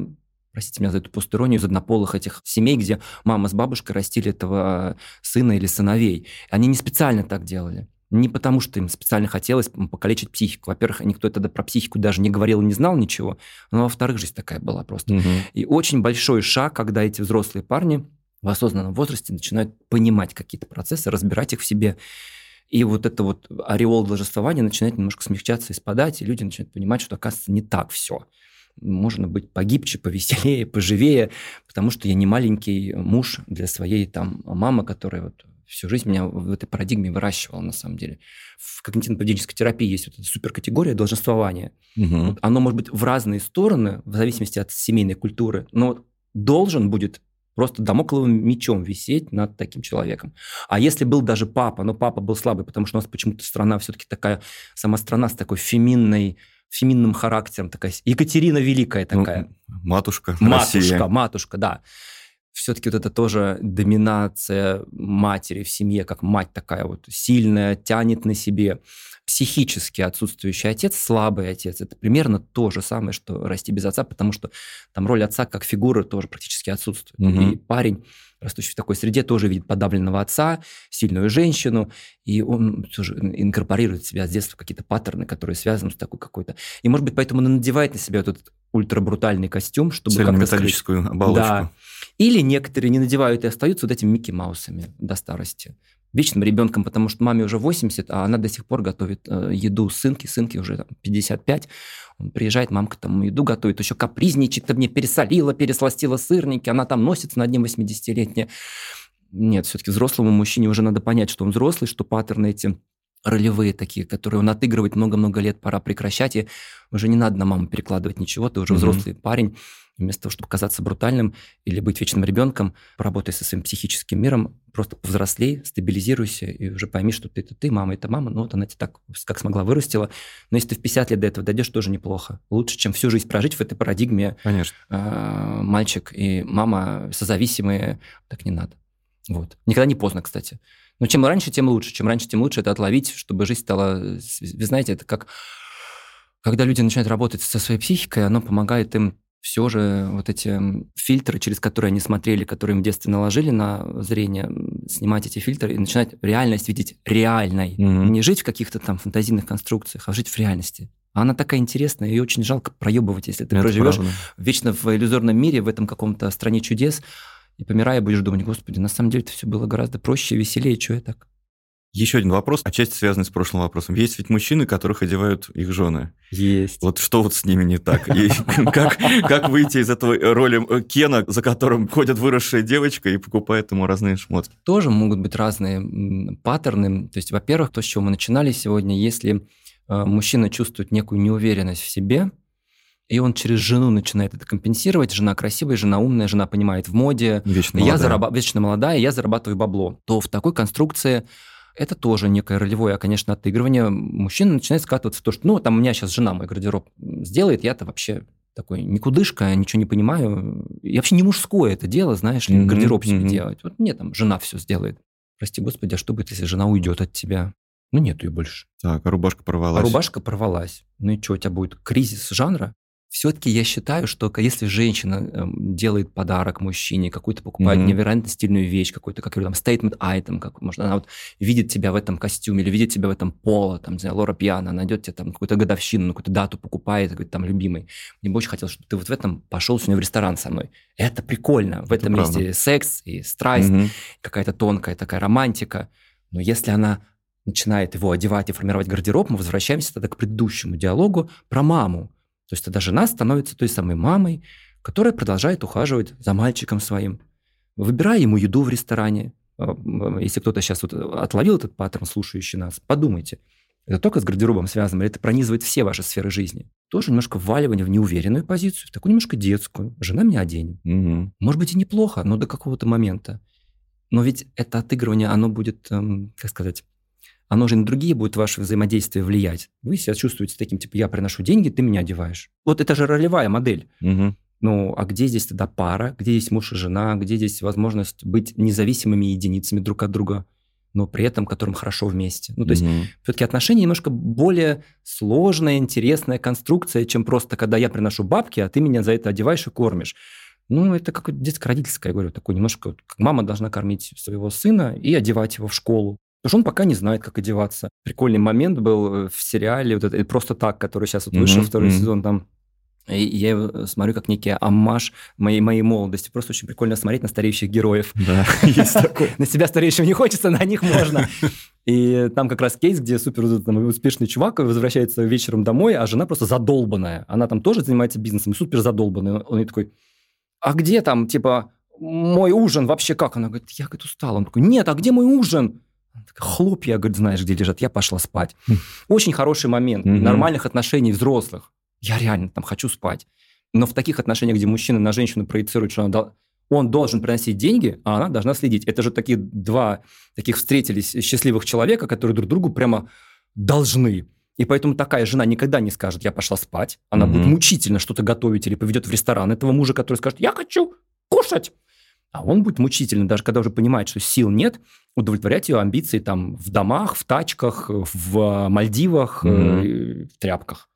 простите меня за эту постиронию, из однополых этих семей, где мама с бабушкой растили этого сына или сыновей. Они не специально так делали. Не потому, что им специально хотелось покалечить психику. Во-первых, никто тогда про психику даже не говорил и не знал ничего. Но во-вторых, жизнь такая была просто. Угу. И очень большой шаг, когда эти взрослые парни в осознанном возрасте начинают понимать какие-то процессы, разбирать их в себе. И вот это вот ореол должествования начинает немножко смягчаться и спадать, и люди начинают понимать, что, оказывается, не так все можно быть погибче, повеселее, поживее, потому что я не маленький муж для своей там мамы, которая вот всю жизнь меня в этой парадигме выращивала, на самом деле. В когнитивно-поведенческой терапии есть вот эта суперкатегория долженствования. Угу. Вот оно может быть в разные стороны, в зависимости от семейной культуры, но должен будет просто домокловым мечом висеть над таким человеком. А если был даже папа, но папа был слабый, потому что у нас почему-то страна все-таки такая, сама страна с такой феминной феминным характером такая. Екатерина Великая ну, такая. Ну, матушка. Матушка, Россия. матушка, да. Все-таки вот это тоже доминация матери в семье, как мать такая вот сильная, тянет на себе. Психически отсутствующий отец, слабый отец, это примерно то же самое, что расти без отца, потому что там роль отца как фигуры тоже практически отсутствует. Угу. И парень растущий в такой среде, тоже видит подавленного отца, сильную женщину, и он тоже инкорпорирует в себя с детства какие-то паттерны, которые связаны с такой какой-то... И, может быть, поэтому он надевает на себя этот ультрабрутальный костюм, чтобы как-то металлическую скрыть. оболочку. Да. Или некоторые не надевают и остаются вот этими Микки Маусами до старости вечным ребенком, потому что маме уже 80, а она до сих пор готовит э, еду сынки, сынки уже там, 55. Он приезжает, мамка там еду готовит, еще капризничает, ты мне пересолила, пересластила сырники, она там носится над ним 80-летняя. Нет, все-таки взрослому мужчине уже надо понять, что он взрослый, что паттерны эти ролевые такие, которые он отыгрывает много-много лет, пора прекращать, и уже не надо на маму перекладывать ничего, ты уже mm-hmm. взрослый парень, вместо того, чтобы казаться брутальным или быть вечным ребенком, поработай со своим психическим миром, просто повзрослей, стабилизируйся и уже пойми, что ты это ты, мама это мама, ну вот она тебя так, как смогла, вырастила. Но если ты в 50 лет до этого дойдешь, тоже неплохо. Лучше, чем всю жизнь прожить в этой парадигме. Конечно. Э, мальчик и мама созависимые, так не надо. Вот. Никогда не поздно, кстати. Но чем раньше, тем лучше. Чем раньше, тем лучше это отловить, чтобы жизнь стала... Вы знаете, это как... Когда люди начинают работать со своей психикой, оно помогает им все же вот эти фильтры, через которые они смотрели, которые им в детстве наложили на зрение, снимать эти фильтры и начинать реальность видеть реальной. Mm-hmm. Не жить в каких-то там фантазийных конструкциях, а жить в реальности. А она такая интересная, и очень жалко проебывать, если ты Это проживешь правда. вечно в иллюзорном мире, в этом каком-то стране чудес, и помирая, будешь думать, господи, на самом деле это все было гораздо проще, веселее, что я так? Еще один вопрос, отчасти связанный с прошлым вопросом. Есть ведь мужчины, которых одевают их жены. Есть. Вот что вот с ними не так? И как, как выйти из этого роли э, Кена, за которым ходит выросшая девочка и покупает ему разные шмотки? Тоже могут быть разные паттерны. То есть, во-первых, то, с чего мы начинали сегодня, если э, мужчина чувствует некую неуверенность в себе, и он через жену начинает это компенсировать. Жена красивая, жена умная, жена понимает в моде. Вечно молодая. Я зараб... Вечно молодая, я зарабатываю бабло. То в такой конструкции это тоже некое ролевое, конечно, отыгрывание. Мужчина начинает скатываться в то, что, ну, там у меня сейчас жена мой гардероб сделает, я-то вообще такой никудышка, ничего не понимаю. И вообще не мужское это дело, знаешь ли, mm-hmm, гардероб себе mm-hmm. делать. Вот мне там жена все сделает. Прости господи, а что будет, если жена уйдет от тебя? Ну, нету ее больше. Так, а рубашка порвалась. А рубашка порвалась. Ну и что, у тебя будет кризис жанра? Все-таки я считаю, что если женщина эм, делает подарок мужчине, какую-то покупает mm-hmm. невероятно стильную вещь, какой-то, как там, statement item, как может, она вот видит тебя в этом костюме или видит тебя в этом поло, там, не знаю, Лора Пьяна, найдет тебе там какую-то годовщину, какую-то дату покупает, говорит, там, любимый. Мне бы очень хотелось, чтобы ты вот в этом пошел сегодня в ресторан со мной. Это прикольно. В Это этом правда. месте секс и страсть, mm-hmm. какая-то тонкая такая романтика. Но если она начинает его одевать и формировать гардероб, мы возвращаемся тогда к предыдущему диалогу про маму. То есть тогда жена становится той самой мамой, которая продолжает ухаживать за мальчиком своим, выбирая ему еду в ресторане. А, если кто-то сейчас вот отловил этот паттерн, слушающий нас, подумайте, это только с гардеробом связано, или это пронизывает все ваши сферы жизни? Тоже немножко вваливание в неуверенную позицию, в такую немножко детскую. Жена меня оденет. Угу. Может быть и неплохо, но до какого-то момента. Но ведь это отыгрывание, оно будет, эм, как сказать, оно же на другие будет ваше взаимодействие влиять. Вы себя чувствуете таким, типа, я приношу деньги, ты меня одеваешь. Вот это же ролевая модель. Угу. Ну, а где здесь тогда пара? Где есть муж и жена? Где здесь возможность быть независимыми единицами друг от друга, но при этом которым хорошо вместе? Ну, то угу. есть все-таки отношения немножко более сложная, интересная конструкция, чем просто когда я приношу бабки, а ты меня за это одеваешь и кормишь. Ну, это какое-то детско-родительское, я говорю, такое немножко, как мама должна кормить своего сына и одевать его в школу. Потому что он пока не знает, как одеваться. Прикольный момент был э, в сериале, вот это «Просто так», который сейчас вот вышел, mm-hmm. второй mm-hmm. сезон, там и я его смотрю как некий аммаж моей, моей молодости. Просто очень прикольно смотреть на стареющих героев. Да, есть такое. На себя стареющего не хочется, на них можно. И там как раз кейс, где супер успешный чувак возвращается вечером домой, а жена просто задолбанная. Она там тоже занимается бизнесом, супер задолбанная. Он ей такой, а где там, типа, мой ужин вообще как? Она говорит, я, говорит, устала. Он такой, нет, а где мой ужин? Хлопья, говорит, знаешь, где лежат. Я пошла спать. Хм. Очень хороший момент нормальных отношений взрослых. Я реально там хочу спать. Но в таких отношениях, где мужчина на женщину проецирует, что она он должен приносить деньги, а она должна следить. Это же такие два таких встретились счастливых человека, которые друг другу прямо должны. И поэтому такая жена никогда не скажет, я пошла спать. Она mm-hmm. будет мучительно что-то готовить или поведет в ресторан этого мужа, который скажет, я хочу кушать. А он будет мучительно, даже когда уже понимает, что сил нет, удовлетворять ее амбиции там в домах, в тачках, в Мальдивах, mm-hmm. в тряпках.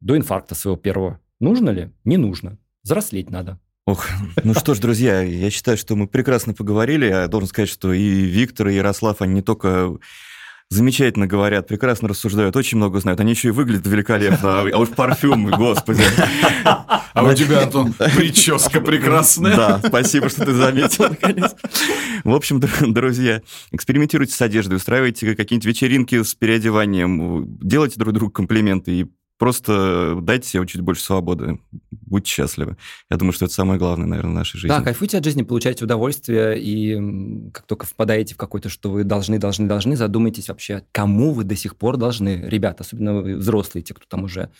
До инфаркта своего первого. Нужно ли? Не нужно. Взрослеть надо. Ох, ну что ж, друзья, я считаю, что мы прекрасно поговорили. Я должен сказать, что и Виктор, и Ярослав, они не только замечательно говорят, прекрасно рассуждают, очень много знают. Они еще и выглядят великолепно. А уж парфюм, господи. А у тебя, Антон, прическа прекрасная. Да, спасибо, что ты заметил, наконец. В общем, друзья, экспериментируйте с одеждой, устраивайте какие-нибудь вечеринки с переодеванием, делайте друг другу комплименты и Просто дайте себе чуть больше свободы, будьте счастливы. Я думаю, что это самое главное, наверное, в нашей жизни. Да, кайфуйте от жизни, получайте удовольствие, и как только впадаете в какой-то, что вы должны, должны, должны, задумайтесь вообще, кому вы до сих пор должны, ребята, особенно взрослые, те, кто там уже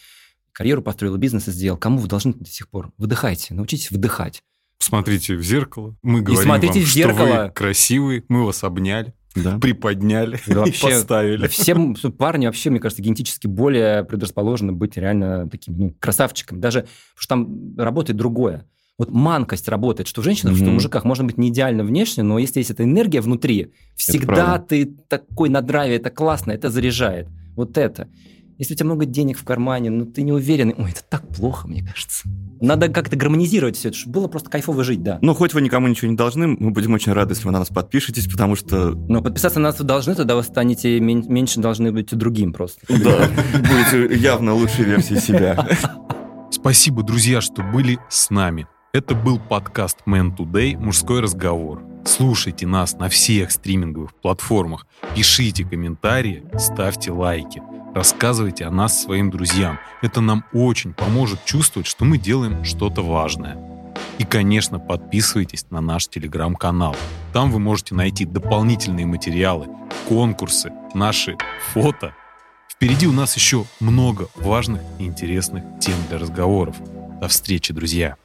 карьеру построил, бизнес сделал, кому вы должны до сих пор? Выдыхайте, научитесь выдыхать. Смотрите в зеркало, мы говорим и смотрите вам, в зеркало. что вы красивый, мы вас обняли да. приподняли вообще, и поставили. Все парни вообще, мне кажется, генетически более предрасположены быть реально такими ну, красавчиками. Даже потому что там работает другое. Вот манкость работает, что в женщинах, mm-hmm. что в мужиках можно быть не идеально внешне, но если есть эта энергия внутри, всегда ты такой на драйве, это классно, это заряжает. Вот это. Если у тебя много денег в кармане, но ты не уверен, ой, это так плохо, мне кажется. Надо как-то гармонизировать все это, чтобы было просто кайфово жить, да. Ну, хоть вы никому ничего не должны, мы будем очень рады, если вы на нас подпишетесь, потому что... Но подписаться на нас вы должны, тогда вы станете меньше должны быть другим просто. Да, будете явно лучшей версией себя. Спасибо, друзья, что были с нами. Это был подкаст Man Today «Мужской разговор». Слушайте нас на всех стриминговых платформах, пишите комментарии, ставьте лайки – Рассказывайте о нас своим друзьям. Это нам очень поможет чувствовать, что мы делаем что-то важное. И, конечно, подписывайтесь на наш телеграм-канал. Там вы можете найти дополнительные материалы, конкурсы, наши фото. Впереди у нас еще много важных и интересных тем для разговоров. До встречи, друзья!